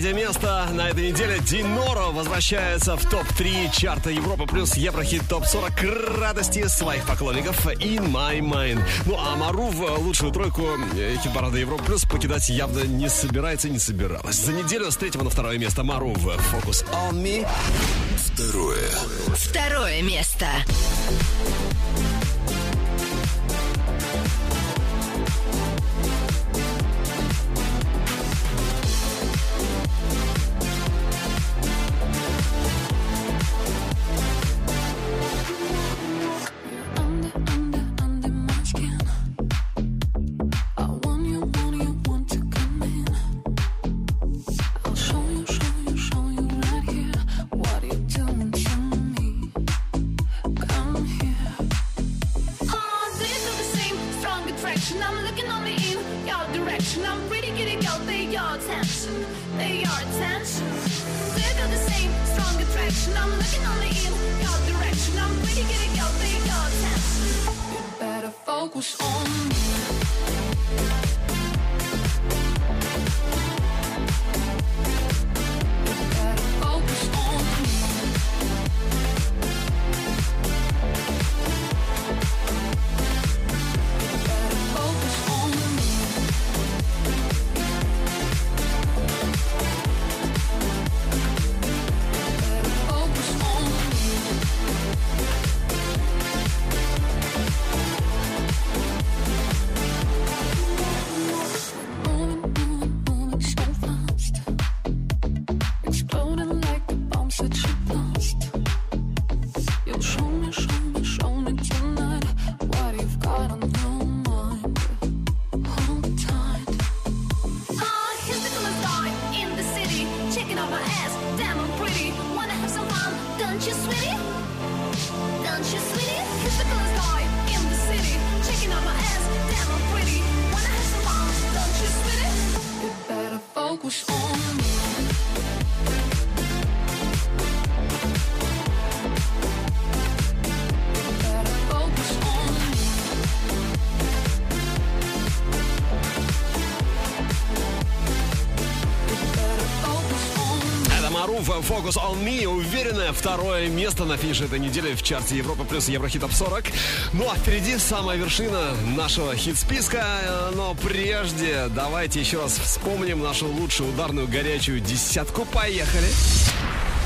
третье место. На этой неделе Диноро возвращается в топ-3 чарта Европа плюс Еврохит топ-40 к радости своих поклонников In My Mind. Ну а Мару в лучшую тройку э, хит-парада Европа плюс покидать явно не собирается и не собиралась. За неделю с третьего на второе место Мару в Focus On Me. Второе. Второе место. Looking only in your direction. I'm pretty giddy girl, they your attention, they your attention. You feel the same strong attraction? I'm looking only in your direction. I'm pretty giddy girl, they your attention. You better focus on me. Focus on Me, уверенное второе место на финише этой недели в чарте Европа плюс Еврохит Топ 40. Ну а впереди самая вершина нашего хит-списка. Но прежде давайте еще раз вспомним нашу лучшую ударную горячую десятку. Поехали!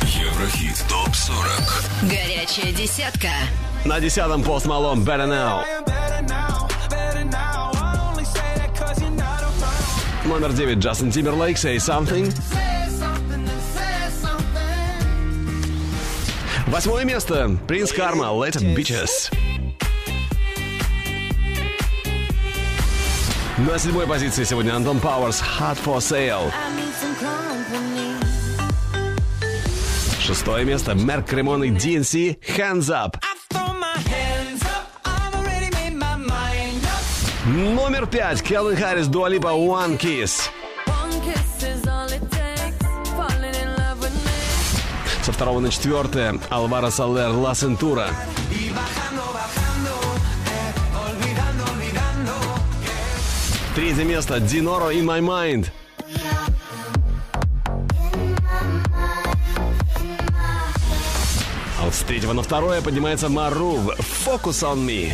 Еврохит ТОП-40 Горячая десятка. На десятом пост Малон Better Now. Номер девять Джастин Тимберлейк Say Something. Восьмое место Принц Карма Let It Bitches. На седьмой позиции сегодня Антон Пауэрс Hot for Sale. Шестое место Мерк Кремон и DNC Hands up. Номер пять Келвин Харрис Дуалипа One Kiss. 2 на 4 Алвара Салер Ла Сентура. Третье место Диноро In My Mind. А вот с третьего на второе поднимается Марув Focus on Me.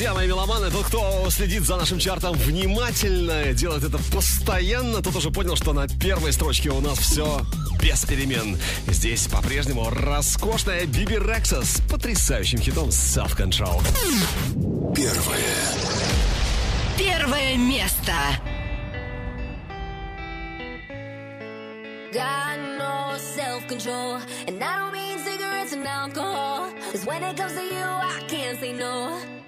Друзья мои меломаны, тот, кто следит за нашим чартом внимательно, делает это постоянно, тот уже понял, что на первой строчке у нас все без перемен. Здесь по-прежнему роскошная Биби Рекса с потрясающим хитом Self Control. Первое Первое место. Got no self control. And I don't mean cigarettes and alcohol. Cause when it comes to you, I can't say no.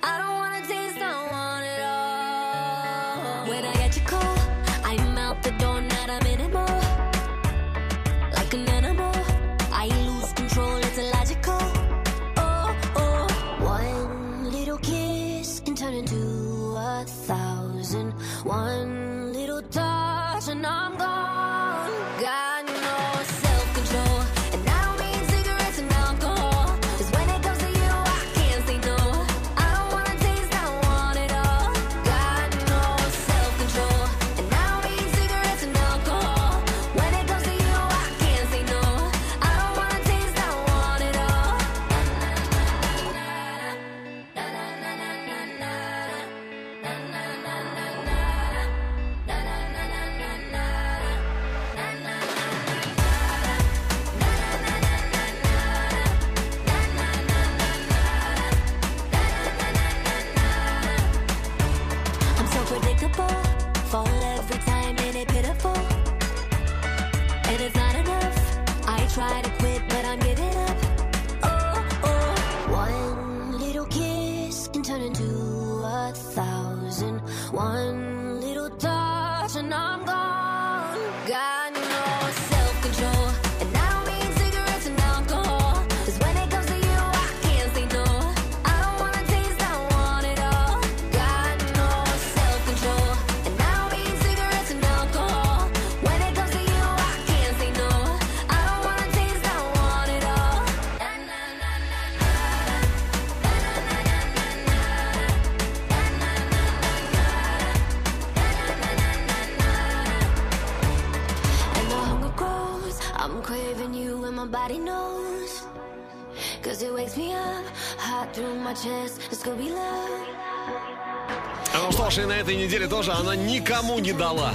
Ну что ж, и на этой неделе тоже она никому не дала.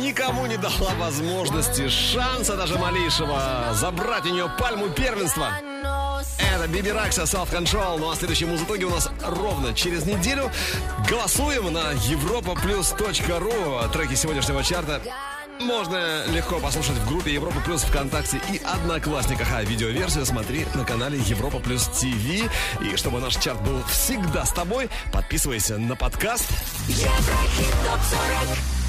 Никому не дала возможности, шанса даже малейшего забрать у нее пальму первенства. Это Биби Ракса Self Control. Ну а следующие музытоги у нас ровно через неделю. Голосуем на europaplus.ru. Треки сегодняшнего чарта можно легко послушать в группе Европа Плюс ВКонтакте и Одноклассниках. А видеоверсию смотри на канале Европа Плюс ТВ. И чтобы наш чарт был всегда с тобой, подписывайся на подкаст. Еврохит топ 40